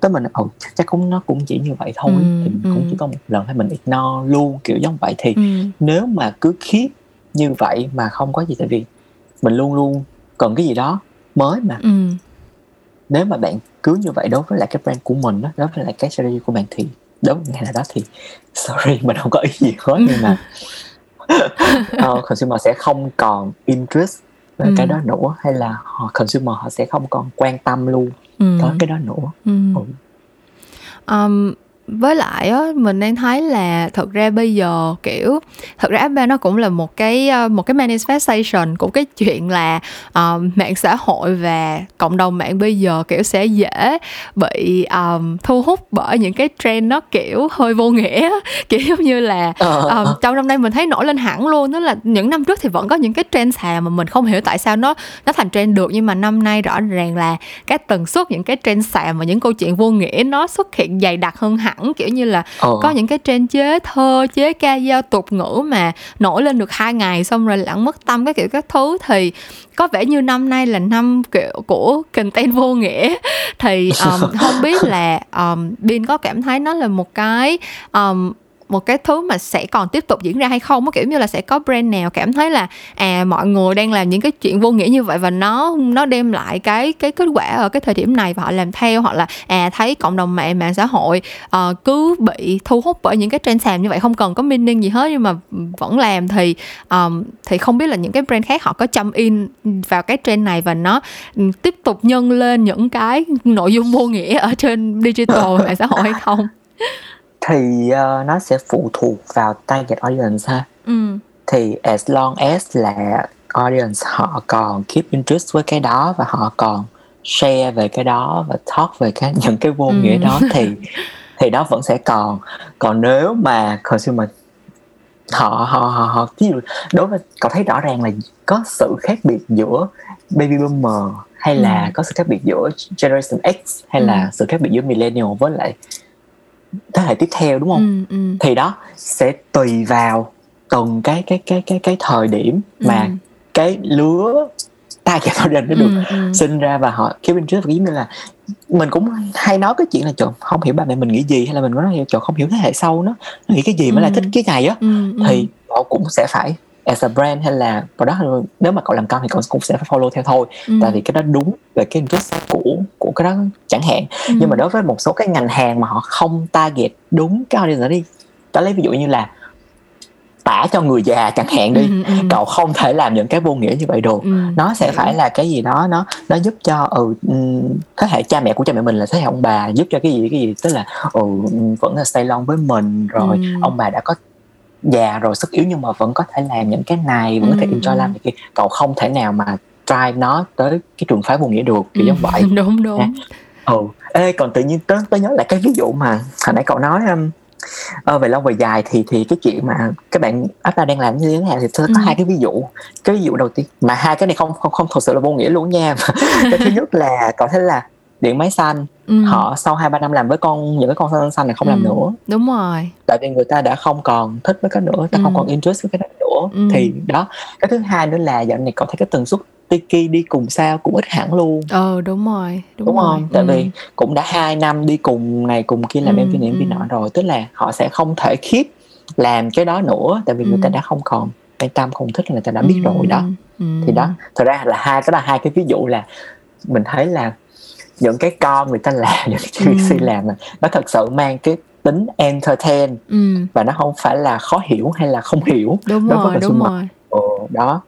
tới mình ồ chắc cũng nó cũng chỉ như vậy thôi. Ừ, thì mình cũng ừ. chỉ có một lần hay mình ignore luôn kiểu giống vậy. Thì ừ. nếu mà cứ khiếp như vậy mà không có gì tại vì mình luôn luôn cần cái gì đó mới mà. Ừ. Nếu mà bạn cứ như vậy đối với lại cái brand của mình đó, đối với lại cái strategy của bạn thì với ngày nào đó thì sorry mình không có ý gì hết nhưng mà uh, consumer sẽ không còn interest về Ừ. cái đó nữa hay là họ consumer họ sẽ không còn quan tâm luôn ừ tới cái đó nữa ừ ừ. um, với lại á mình đang thấy là thực ra bây giờ kiểu thực ra App nó cũng là một cái ờ, một cái manifestation của cái chuyện là ờ, mạng xã hội và cộng đồng mạng bây giờ kiểu sẽ dễ bị um, thu hút bởi những cái trend nó kiểu hơi vô nghĩa kiểu giống như là um, trong năm nay mình thấy nổi lên hẳn luôn đó là những năm trước thì vẫn có những cái trend xà mà mình không hiểu tại sao nó nó thành trend được. Nhưng mà năm nay rõ ràng là cái tần suất những cái trend xà và những câu chuyện vô nghĩa nó xuất hiện dày đặc hơn hẳn kiểu như là ờ, có những cái trend chế thơ chế ca dao tục ngữ mà nổi lên được hai ngày xong rồi lặng mất tâm cái kiểu các thứ. Thì có vẻ như năm nay là năm kiểu của content vô nghĩa. Thì um, không biết là um, Bin có cảm thấy nó là một cái um, một cái thứ mà sẽ còn tiếp tục diễn ra hay không kiểu như là sẽ có brand nào cảm thấy là à mọi người đang làm những cái chuyện vô nghĩa như vậy và nó nó đem lại cái cái kết quả ở cái thời điểm này và họ làm theo hoặc là à thấy cộng đồng mạng mạng xã hội ờ, cứ bị thu hút bởi những cái trend sàm như vậy không cần có meaning gì hết nhưng mà vẫn làm thì um, thì không biết là những cái brand khác họ có chăm in vào cái trend này và nó ừ, tiếp tục nhân lên những cái nội dung vô nghĩa ở trên digital mạng xã hội hay không? thì ờ, nó sẽ phụ thuộc vào target audience ha ừ thì as long as là audience họ còn keep interest với cái đó và họ còn share về cái đó và talk về cái những cái vô Ừ. nghĩa đó thì thì đó vẫn sẽ còn còn nếu mà consumer họ họ họ họ ví dụ đối với cậu thấy rõ ràng là có sự khác biệt giữa baby boomer hay là Ừ. có sự khác biệt giữa generation X hay Ừ. là sự khác biệt giữa millennial với lại thế hệ tiếp theo đúng không ừ ừ thì đó sẽ tùy vào từng cái cái cái cái cái thời điểm mà Ừ. cái lứa target audience nó được ừ, ừ. sinh ra và họ keep interest và giống như là mình cũng hay nói cái chuyện là chọn không hiểu ba mẹ mình nghĩ gì hay là mình có nói chọn không hiểu thế hệ sau nó nó nghĩ cái gì mới ừ. lại thích cái này á ừ, ừ. thì họ cũng sẽ phải as a brand hay là product nếu mà cậu làm con thì cậu cũng sẽ phải follow theo thôi ừ. tại vì cái đó đúng về cái interest của của cái đó chẳng hạn ừ. nhưng mà đối với một số cái ngành hàng mà họ không target đúng cái audience đi tao lấy ví dụ như là tả cho người già chẳng hạn đi ừ, ừ. cậu không thể làm những cái vô nghĩa như vậy được ừ. nó sẽ phải là cái gì đó nó nó giúp cho ừ, thế hệ cha mẹ của cha mẹ mình là thế hệ ông bà giúp cho cái gì cái gì tức là ừ, vẫn là stay long với mình rồi ừ. ông bà đã có già rồi sức yếu nhưng mà vẫn có thể làm những cái này vẫn có thể ừ, enjoy làm cái cậu không thể nào mà drive nó tới cái trường phái vô nghĩa được kiểu giống vậy. Đúng đúng. Ừ. Ê còn tự nhiên tớ tớ nhớ lại cái ví dụ mà hồi nãy cậu nói um, ờ, về lâu về dài thì thì cái chuyện mà các bạn Apple đang làm như thế nào thì tôi có ừ. hai cái ví dụ. Cái ví dụ đầu tiên mà hai cái này không không không thật sự là vô nghĩa luôn nha. Cái thứ nhất là có thể là điện máy xanh ừ. họ sau hai ba năm làm với con những cái con xanh xanh này không ừ. làm nữa đúng rồi tại vì người ta đã không còn thích với cái nữa ta ừ. không còn interest với cái đó nữa ừ. thì đó cái thứ hai nữa là dạo này có thấy cái tần suất Tiki đi cùng sao cũng ít hẳn luôn ờ đúng rồi đúng, đúng rồi. không tại ừ. vì cũng đã hai năm đi cùng này cùng kia làm ừ, MV này MV ừ. nọ rồi tức là họ sẽ không thể khiếp làm cái đó nữa tại vì ừ. người ta đã không còn quan tâm không thích là người ta đã biết ừ. rồi đó ừ. thì đó thật ra là hai cái là hai cái ví dụ là mình thấy là những cái con người ta làm những cái TVC ừ. làm mà nó thật sự mang cái tính entertain ừ. và nó không phải là khó hiểu hay là không hiểu đúng rồi đúng rồi ừ, đó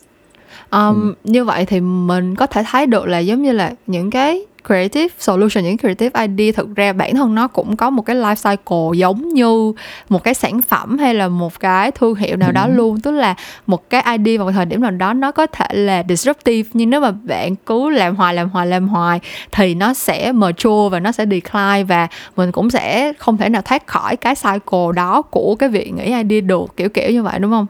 um, ừ. như vậy thì mình có thể thấy được là giống như là những cái creative solution những creative idea thực ra bản thân nó cũng có một cái life cycle giống như một cái sản phẩm hay là một cái thương hiệu nào đó ừ. luôn. Tức là một cái idea vào thời điểm nào đó nó có thể là disruptive nhưng nếu mà bạn cứ làm hoài làm hoài làm hoài thì nó sẽ mature và nó sẽ decline và mình cũng sẽ không thể nào thoát khỏi cái cycle đó của cái việc nghĩ idea được kiểu kiểu như vậy đúng không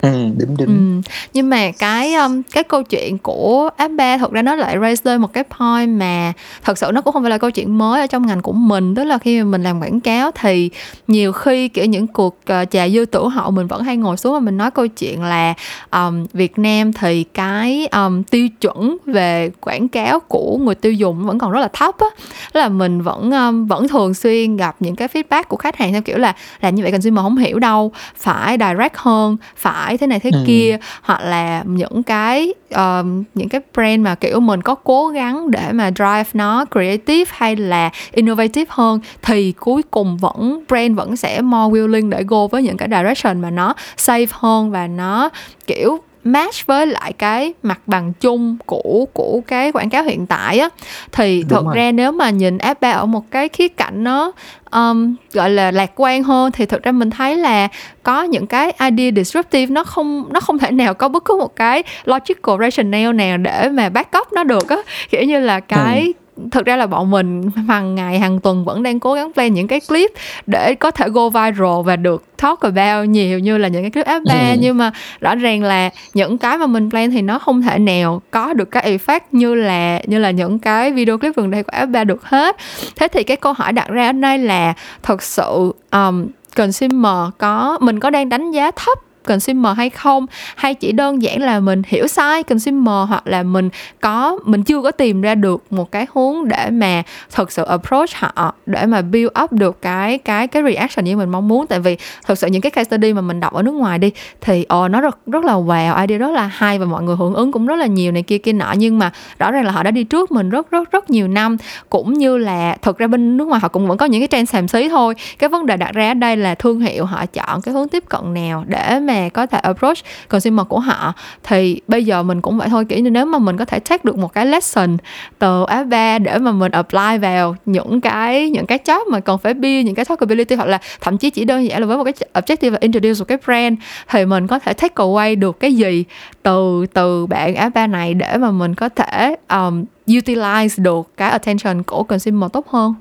Ừ, đúng đúng. Ừ. Nhưng mà cái um, cái câu chuyện của app ba thực ra nó lại raise lên một cái point mà thật sự nó cũng không phải là câu chuyện mới ở trong ngành của mình tức là khi mà mình làm quảng cáo thì nhiều khi kiểu những cuộc uh, trà dư tử hậu mình vẫn hay ngồi xuống và mình nói câu chuyện là um, Việt Nam thì cái um, tiêu chuẩn về quảng cáo của người tiêu dùng vẫn còn rất là thấp á là mình vẫn um, vẫn thường xuyên gặp những cái feedback của khách hàng theo kiểu là làm như vậy consumer không hiểu đâu phải direct hơn phải thế này thế ừ. kia hoặc là những cái uh, những cái brand mà kiểu mình có cố gắng để mà drive nó creative hay là innovative hơn thì cuối cùng vẫn brand vẫn sẽ more willing để go với những cái direction mà nó safe hơn và nó kiểu match với lại cái mặt bằng chung của của cái quảng cáo hiện tại á. Thì Đúng thật rồi. ra nếu mà nhìn app ba ở một cái khía cạnh nó um, gọi là lạc quan hơn thì thực ra mình thấy là có những cái idea disruptive nó không nó không thể nào có bất cứ một cái logical rationale nào để mà back up nó được á. Kiểu như là cái ừ thực ra là bọn mình hàng ngày hàng tuần vẫn đang cố gắng plan những cái clip để có thể go viral và được talk about nhiều như là những cái clip F3 ừ. nhưng mà rõ ràng là những cái mà mình plan thì nó không thể nào có được cái effect như là như là những cái video clip gần đây của F3 được hết thế thì cái câu hỏi đặt ra ở đây là thật sự um, consumer có mình có đang đánh giá thấp consumer hay không? Hay chỉ đơn giản là mình hiểu sai consumer hoặc là mình có mình chưa có tìm ra được một cái hướng để mà thực sự approach họ để mà build up được cái cái cái reaction như mình mong muốn? Tại vì thực sự những cái case study mà mình đọc ở nước ngoài đi thì ồ oh, nó rất rất là wow idea rất là hay và mọi người hưởng ứng cũng rất là nhiều này kia kia nọ. Nhưng mà rõ ràng là họ đã đi trước mình rất rất rất nhiều năm. Cũng như là thực ra bên nước ngoài họ cũng vẫn có những cái trend xàm xí thôi. Cái vấn đề đặt ra ở đây là thương hiệu họ chọn cái hướng tiếp cận nào để mà có thể approach consumer của họ. Thì bây giờ mình cũng vậy thôi kiểu như nếu mà mình có thể take được một cái lesson từ F3 để mà mình apply vào những cái những cái job mà còn phải build những cái talkability hoặc là thậm chí chỉ đơn giản là với một cái objective là introduce một cái brand thì mình có thể take away được cái gì từ từ bạn F3 này để mà mình có thể um, utilize được cái attention của consumer tốt hơn?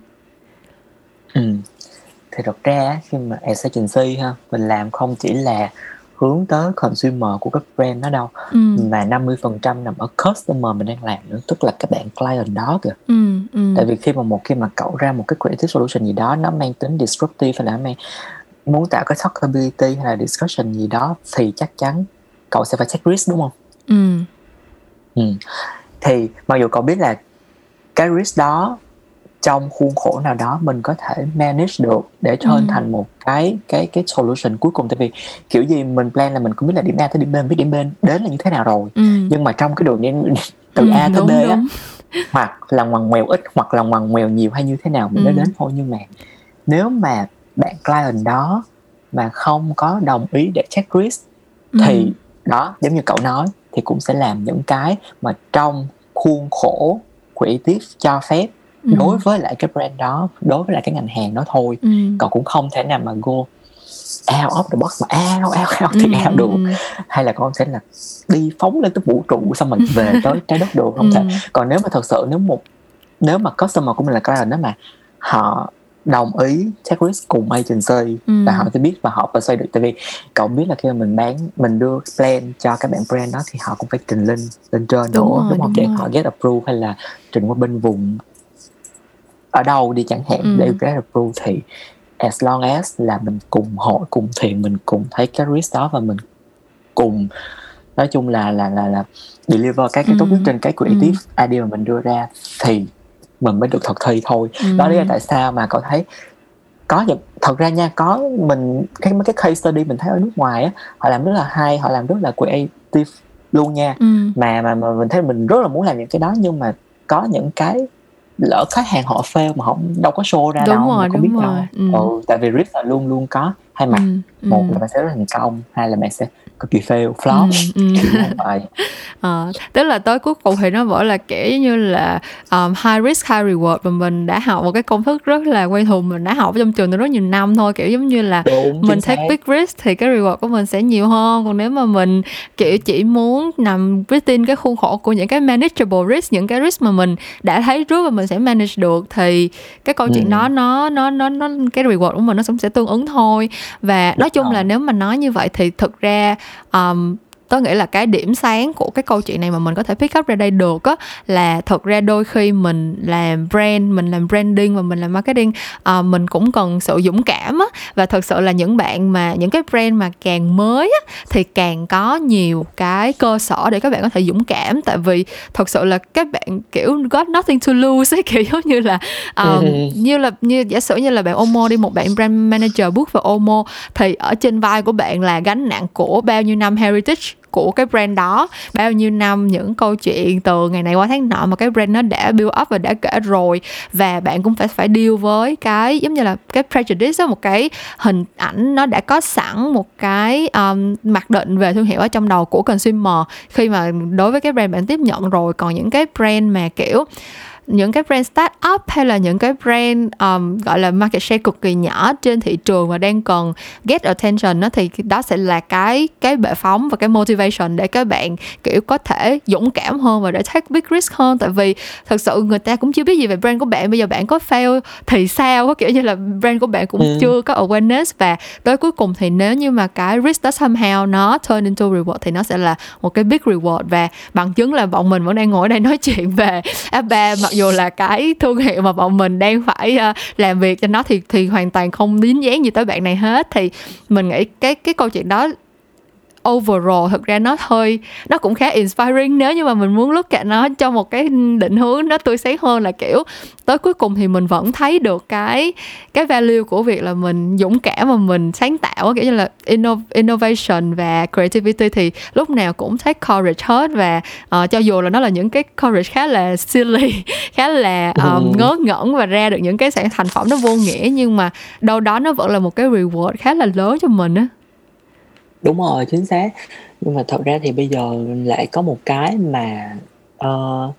Ừ. Thì thật ra khi mà as agency ha mình làm không chỉ là hướng tới consumer của các brand đó đâu ừ. mà 50% nằm ở customer mình đang làm nữa tức là các bạn client đó kìa ừ, ừ. tại vì khi mà một khi mà cậu ra một cái creative solution gì đó nó mang tính disruptive hay là mang muốn tạo cái talkability hay là discussion gì đó thì chắc chắn cậu sẽ phải take risk đúng không ừ ừ. thì mặc dù cậu biết là cái risk đó trong khuôn khổ nào đó mình có thể manage được để turn ừ. thành một cái cái cái solution cuối cùng tại vì kiểu gì mình plan là mình cũng biết là điểm A tới điểm B biết điểm B đến là như thế nào rồi ừ. nhưng mà trong cái đường đi từ ừ, A tới đúng, B đúng. á hoặc là ngoằn ngoèo ít hoặc là ngoằn ngoèo nhiều hay như thế nào mình ừ. mới đến thôi nhưng mà nếu mà bạn client đó mà không có đồng ý để check risk ừ. thì đó giống như cậu nói thì cũng sẽ làm những cái mà trong khuôn khổ creative cho phép ừ. đối với lại cái brand đó đối với lại cái ngành hàng đó thôi ừ. còn cũng không thể nào mà go out of the box mà out out out thì ừ. out được ừ. hay là con sẽ là đi phóng lên tới vũ trụ xong mình về tới trái đất được không ừ. thể còn nếu mà thật sự nếu một nếu mà customer của mình là client đó mà họ đồng ý take risk cùng agency ừ. và họ sẽ biết và họ xoay được tại vì cậu biết là khi mà mình bán mình đưa plan cho các bạn brand đó thì họ cũng phải trình lên lên trên đúng nữa rồi, đúng không để họ get approve hay là trình qua bên vùng ở đâu đi chẳng hạn ừ. để get approve thì as long as là mình cùng hội cùng thiện mình cùng thấy cái risk đó và mình cùng nói chung là là là là deliver cái cái tốt nhất ừ. trên cái creative ừ. idea mà mình đưa ra thì mình mới được thực thi thôi ừ. đó lý do tại sao mà cậu thấy có những thật ra nha có mình cái mấy cái case study mình thấy ở nước ngoài á họ làm rất là hay họ làm rất là creative luôn nha ừ. mà mà mà mình thấy mình rất là muốn làm những cái đó nhưng mà có những cái lỡ khách hàng họ fail mà họ đâu có show ra đúng đâu rồi, không biết rồi. đâu ừ. ừ tại vì risk là luôn luôn có hai mặt ừ. một là bạn sẽ rất thành công hai là bạn sẽ cực kỳ fail flop. Ừ, ừ. à, tức là tới cuối cùng thì nó vẫn là kiểu như là um, high risk high reward và mình đã học một cái công thức rất là quen thuộc mình đã học trong trường từ rất nhiều năm thôi kiểu giống như là Đúng, mình take big risk thì cái reward của mình sẽ nhiều hơn. Còn nếu mà mình kiểu chỉ muốn nằm within cái khuôn khổ của những cái manageable risk những cái risk mà mình đã thấy trước và mình sẽ manage được thì cái câu chuyện ừ. đó nó nó nó nó cái reward của mình nó cũng sẽ tương ứng thôi. Và nói chung là nếu mà nói như vậy thì thực ra um, tôi nghĩ là cái điểm sáng của cái câu chuyện này mà mình có thể pick up ra đây được á là thật ra đôi khi mình làm brand mình làm branding và mình làm marketing uh, mình cũng cần sự dũng cảm á. Và thật sự là những bạn mà những cái brand mà càng mới á thì càng có nhiều cái cơ sở để các bạn có thể dũng cảm. Tại vì thật sự là các bạn kiểu got nothing to lose ấy kiểu giống như là um, như là như giả sử như là bạn Omo đi một bạn brand manager bước vào Omo thì ở trên vai của bạn là gánh nặng của bao nhiêu năm heritage của cái brand đó. Bao nhiêu năm những câu chuyện từ ngày này qua tháng nọ mà cái brand nó đã build up và đã kể rồi. Và bạn cũng phải phải deal với cái giống như là cái prejudice đó, một cái hình ảnh nó đã có sẵn một cái um, mặc định về thương hiệu ở trong đầu của consumer. Khi mà đối với cái brand bạn tiếp nhận rồi còn những cái brand mà kiểu những cái brand start up hay là những cái brand um, gọi là market share cực kỳ nhỏ trên thị trường và đang cần get attention đó thì đó sẽ là cái cái bệ phóng và cái motivation để các bạn kiểu có thể dũng cảm hơn và để take big risk hơn. Tại vì thật sự người ta cũng chưa biết gì về brand của bạn bây giờ bạn có fail thì sao có kiểu như là brand của bạn cũng ừ. chưa có awareness. Và tới cuối cùng thì nếu như mà cái risk đó somehow nó turn into reward thì nó sẽ là một cái big reward. Và bằng chứng là bọn mình vẫn đang ngồi đây nói chuyện về F3 mặc dù là cái thương hiệu mà bọn mình đang phải uh, làm việc cho nó thì thì hoàn toàn không dính dáng gì tới bạn này hết. Thì mình nghĩ cái cái câu chuyện đó overall thực ra nó hơi nó cũng khá inspiring nếu như mà mình muốn look at nó cho một cái định hướng nó tươi sáng hơn là kiểu tới cuối cùng thì mình vẫn thấy được cái cái value của việc là mình dũng cảm và mình sáng tạo kiểu như là innovation và creativity thì lúc nào cũng take courage hết và uh, cho dù là nó là những cái courage khá là silly khá là um, ngớ ngẩn và ra được những cái sản thành phẩm nó vô nghĩa nhưng mà đâu đó nó vẫn là một cái reward khá là lớn cho mình á đúng rồi chính xác nhưng mà thật ra thì bây giờ lại có một cái mà uh,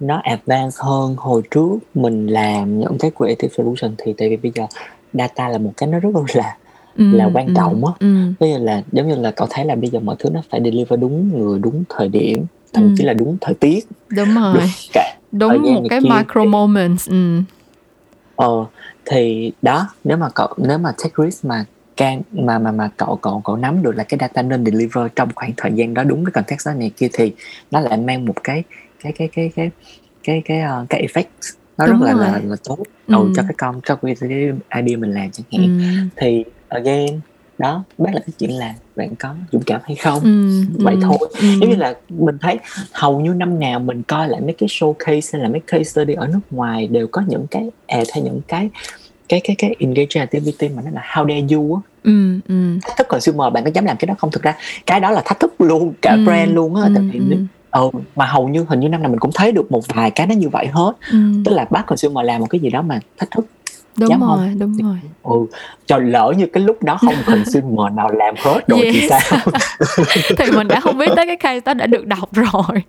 nó advanced hơn hồi trước mình làm những cái creative solution thì tại vì bây giờ data là một cái nó rất là ừ, là quan ừ, trọng á ừ. bây giờ là giống như là cậu thấy là bây giờ mọi thứ nó phải deliver đúng người đúng thời điểm thậm ừ. chí là đúng thời tiết đúng rồi đúng, cả đúng một cái kia. micro moments ừ. ờ thì đó nếu mà cậu nếu mà take risk mà can mà mà mà cậu cậu cậu nắm được là cái data nên deliver trong khoảng thời gian đó đúng cái context đó này kia thì nó lại mang một cái cái cái cái cái cái cái uh, cái effect nó đúng rất là, là là tốt ừ. cho cái con cho cái, cái idea mình làm chẳng hạn ừ. thì again đó bác là cái chuyện là bạn có dũng cảm hay không ừ, vậy ừ, thôi ừ. giống như là mình thấy hầu như năm nào mình coi lại mấy cái showcase hay là mấy case study ở nước ngoài đều có những cái ad hay những cái cái cái cái engagement activity mà nó là how dare you á ừ, ừ. thách thức consumer bạn có dám làm cái đó không thực ra cái đó là thách thức luôn cả ừ, brand luôn á ừ, tại vì ừ. ừ mà hầu như hình như năm nào mình cũng thấy được một vài cái nó như vậy hết ừ. tức là bắt consumer làm một cái gì đó mà thách thức đúng Dám rồi không? đúng rồi ừ cho lỡ như cái lúc đó không consumer nào làm hết rồi yes. thì sao thì mình đã không biết tới cái case đó đã được đọc rồi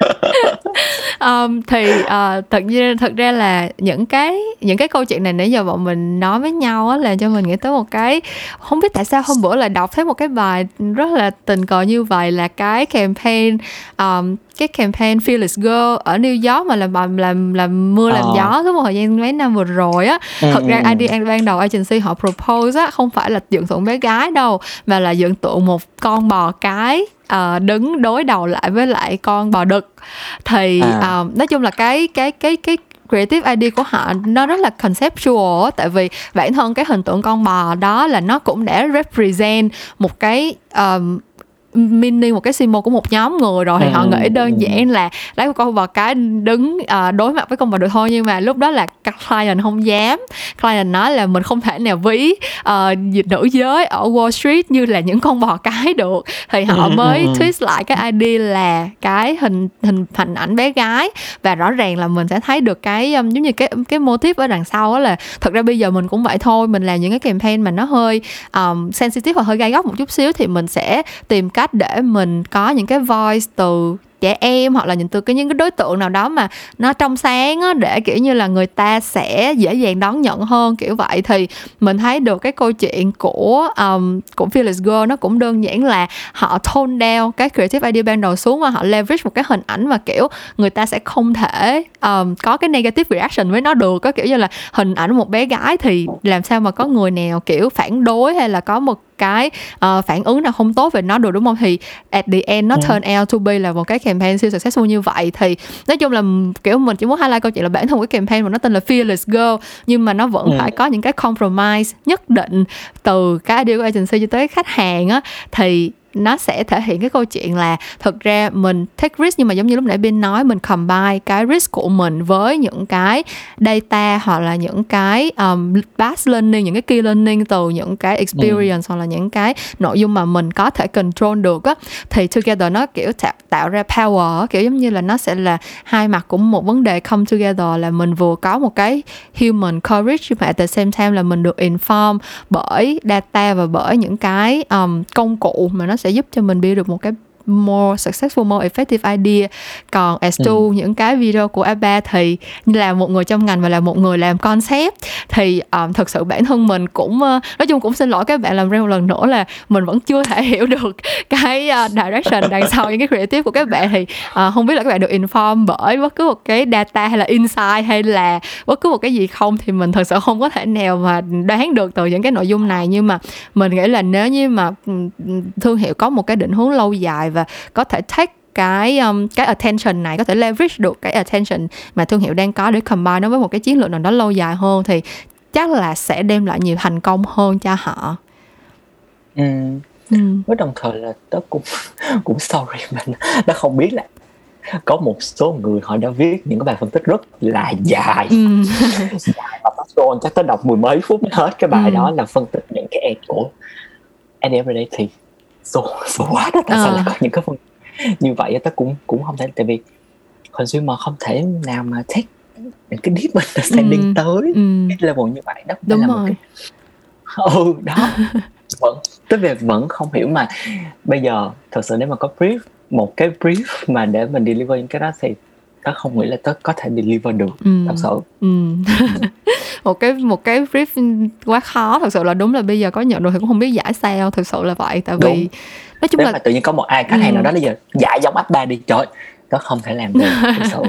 um, thì uh, thật nhiên thật ra là những cái những cái câu chuyện này nãy giờ bọn mình nói với nhau á là cho mình nghĩ tới một cái không biết tại sao hôm bữa là đọc thấy một cái bài rất là tình cờ như vậy là cái campaign um, cái campaign Fearless Girl ở New York mà làm làm làm, làm mưa làm ờ. gió suốt một thời gian mấy năm vừa rồi á ừ, thật ra ừ, ừ. ban đầu agency họ propose á không phải là dựng tượng bé gái đâu mà là dựng tượng một con bò cái uh, đứng đối đầu lại với lại con bò đực thì à. uh, nói chung là cái cái cái cái creative idea của họ nó rất là conceptual tại vì bản thân cái hình tượng con bò đó là nó cũng đã represent một cái um, mini một cái symbol của một nhóm người rồi thì ừ. họ nghĩ đơn giản là lấy một con bò cái đứng uh, đối mặt với con bò được thôi nhưng mà lúc đó là các client không dám. Client nói là mình không thể nào ví uh, nữ giới ở Wall Street như là những con bò cái được. Thì họ mới twist lại cái idea là cái hình hình hình ảnh bé gái. Và rõ ràng là mình sẽ thấy được cái um, giống như cái cái motif ở đằng sau đó là thật ra bây giờ mình cũng vậy thôi mình làm những cái campaign mà nó hơi um, sensitive và hơi gai góc một chút xíu thì mình sẽ tìm cách cách để mình có những cái voice từ trẻ em hoặc là những từ cái những cái đối tượng nào đó mà nó trong sáng á để kiểu như là người ta sẽ dễ dàng đón nhận hơn kiểu vậy. Thì mình thấy được cái câu chuyện của um, của Phyllis Girl nó cũng đơn giản là họ tone down cái creative idea ban đầu xuống và họ leverage một cái hình ảnh mà kiểu người ta sẽ không thể um, có cái negative reaction với nó được có kiểu như là hình ảnh một bé gái thì làm sao mà có người nào kiểu phản đối hay là có một cái uh, phản ứng nào không tốt về nó được đúng không thì at the end nó ừ. turn out to be là một cái campaign siêu successful như vậy thì nói chung là kiểu mình chỉ muốn highlight câu chuyện là bản thân của cái campaign mà nó tên là fearless girl nhưng mà nó vẫn ừ. phải có những cái compromise nhất định từ cái idea của agency cho tới khách hàng á thì nó sẽ thể hiện cái câu chuyện là thực ra mình take risk nhưng mà giống như lúc nãy bên nói mình combine cái risk của mình với những cái data hoặc là những cái um, past learning những cái key learning từ những cái experience ừ. hoặc là những cái nội dung mà mình có thể control được á thì together nó kiểu tạo, tạo ra power kiểu giống như là nó sẽ là hai mặt của một vấn đề come together là mình vừa có một cái human courage nhưng mà at the same time là mình được inform bởi data và bởi những cái um, công cụ mà nó sẽ giúp cho mình build được một cái more successful, more effective idea. Còn as to ừ. những cái video của Abba thì là một người trong ngành và là một người làm concept. Thì um, thực sự bản thân mình cũng uh, nói chung cũng xin lỗi các bạn làm ra một lần nữa là mình vẫn chưa thể hiểu được cái uh, direction đằng sau những cái creative của các bạn. Thì uh, không biết là các bạn được inform bởi bất cứ một cái data hay là insight hay là bất cứ một cái gì không thì mình thật sự không có thể nào mà đoán được từ những cái nội dung này. Nhưng mà mình nghĩ là nếu như mà thương hiệu có một cái định hướng lâu dài và có thể take cái um, cái attention này có thể leverage được cái attention mà thương hiệu đang có để combine nó với một cái chiến lược nào đó lâu dài hơn thì chắc là sẽ đem lại nhiều thành công hơn cho họ. Ừ. Ừ. với đồng thời là tớ cũng cũng sorry mình nó không biết là có một số người họ đã viết những cái bài phân tích rất là dài ừ. dài và scroll chắc tới đọc mười mấy phút mới hết cái bài ừ. đó là phân tích những cái ad của day thì số số quá đó tại à. sao lại có những cái phần như vậy ta cũng cũng không thể tại vì consumer không thể nào mà take những cái deep understanding ừ. tới ừ. cái level như vậy đó đúng là rồi. một cái ừ đó vẫn tới về vẫn không hiểu mà bây giờ thật sự nếu mà có brief một cái brief mà để mình deliver những cái đó thì tớ không nghĩ là tớ có thể deliver được ừ. thật sự ừ. một cái một cái brief quá khó thật sự là đúng là bây giờ có nhận rồi thì cũng không biết giải sao thực sự là vậy tại vì nói chung Nếu là mà tự nhiên có một ai khách hàng ừ. nào đó bây giờ giải giống áp ba đi trời tớ không thể làm được thực sự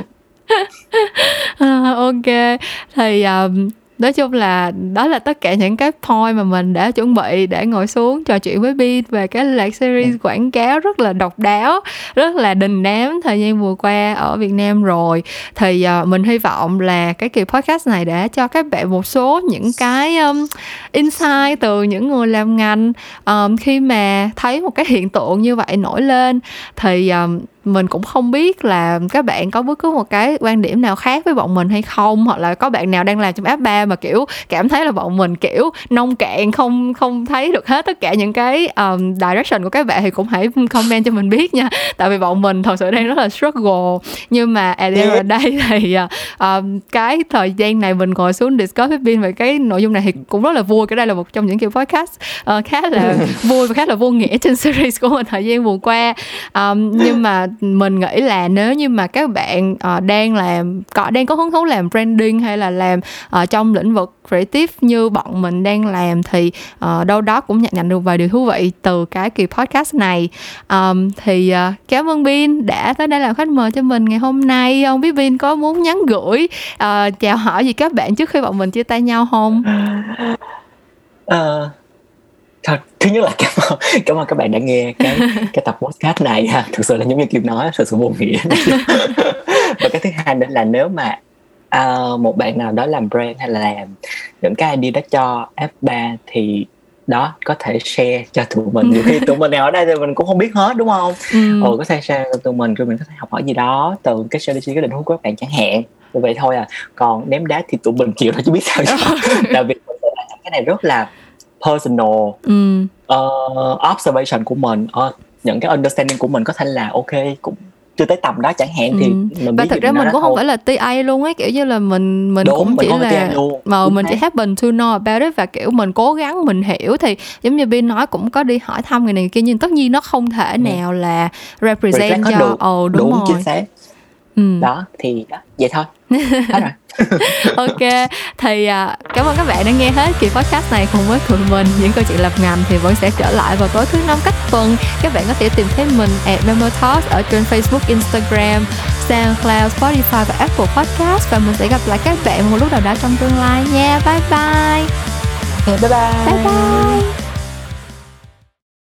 à, ok thì um, nói chung là đó là tất cả những cái point mà mình đã chuẩn bị để ngồi xuống trò chuyện với Bin về cái loạt series quảng cáo rất là độc đáo rất là đình đám thời gian vừa qua ở Việt Nam rồi. Thì uh, mình hy vọng là cái kỳ podcast này đã cho các bạn một số những cái um, insight từ những người làm ngành um, khi mà thấy một cái hiện tượng như vậy nổi lên. Thì um, mình cũng không biết là các bạn có bất cứ một cái quan điểm nào khác với bọn mình hay không hoặc là có bạn nào đang làm trong app 3 mà kiểu cảm thấy là bọn mình kiểu nông cạn không không thấy được hết tất cả những cái um, direction của các bạn thì cũng hãy comment cho mình biết nha. Tại vì bọn mình thật sự đang rất là struggle. Nhưng mà at the end đây thì um, cái thời gian này mình ngồi xuống discuss với Bin về cái nội dung này thì cũng rất là vui cái đây là một trong những kiểu podcast uh, khá là vui và khá là vô nghĩa trên series của mình thời gian vừa qua. Um, nhưng mà mình nghĩ là nếu như mà các bạn uh, đang làm có đang có hứng thú làm branding hay là làm uh, trong lĩnh vực creative như bọn mình đang làm thì uh, đâu đó cũng nhận nhận được vài điều thú vị từ cái kỳ podcast này um, thì uh, cảm ơn Bin đã tới đây làm khách mời cho mình ngày hôm nay không biết Bin có muốn nhắn gửi uh, chào hỏi gì các bạn trước khi bọn mình chia tay nhau không? Uh, Thật, thứ nhất là cảm ơn cảm ơn các bạn đã nghe cái cái tập podcast này ha. Thực sự là giống như kim nói thật sự vô nghĩa. Và cái thứ hai nữa là nếu mà uh, một bạn nào đó làm brand hay là làm những cái idea đó cho F3 thì đó có thể share cho tụi mình. Nhiều khi tụi mình nào ở đây thì mình cũng không biết hết đúng không? Ừ, ừ có thể share cho tụi mình rồi mình có thể học hỏi gì đó từ cái strategy cái định hướng của các bạn chẳng hạn. Như vậy thôi à. Còn ném đá thì tụi mình chịu thôi chứ biết sao tại vì cái này rất là personal ừ. uh, observation của mình uh, những cái understanding của mình có thể là ok cũng chưa tới tầm đó chẳng hạn thì ừ. mình và thật ra mình cũng không phải là TA luôn ấy kiểu như là mình mình Đúng, cũng mình chỉ là mà mình chỉ happen to know about it và kiểu mình cố gắng mình hiểu thì giống như Bin nói cũng có đi hỏi thăm người này người kia nhưng tất nhiên nó không thể ừ. nào là represent cho ồ oh, đúng, đúng rồi chính xác ừ. đó thì đó vậy thôi. Ok thì uh, cảm ơn các bạn đã nghe hết kỳ podcast này cùng với tụi mình những câu chuyện lập ngành thì vẫn sẽ trở lại vào tối thứ năm cách tuần. Các bạn có thể tìm thấy mình at Memo Talks ở trên Facebook Instagram SoundCloud Spotify và Apple Podcast. Và mình sẽ gặp lại các bạn một lúc nào đó trong tương lai nha. Bye bye. Bye bye. Bye bye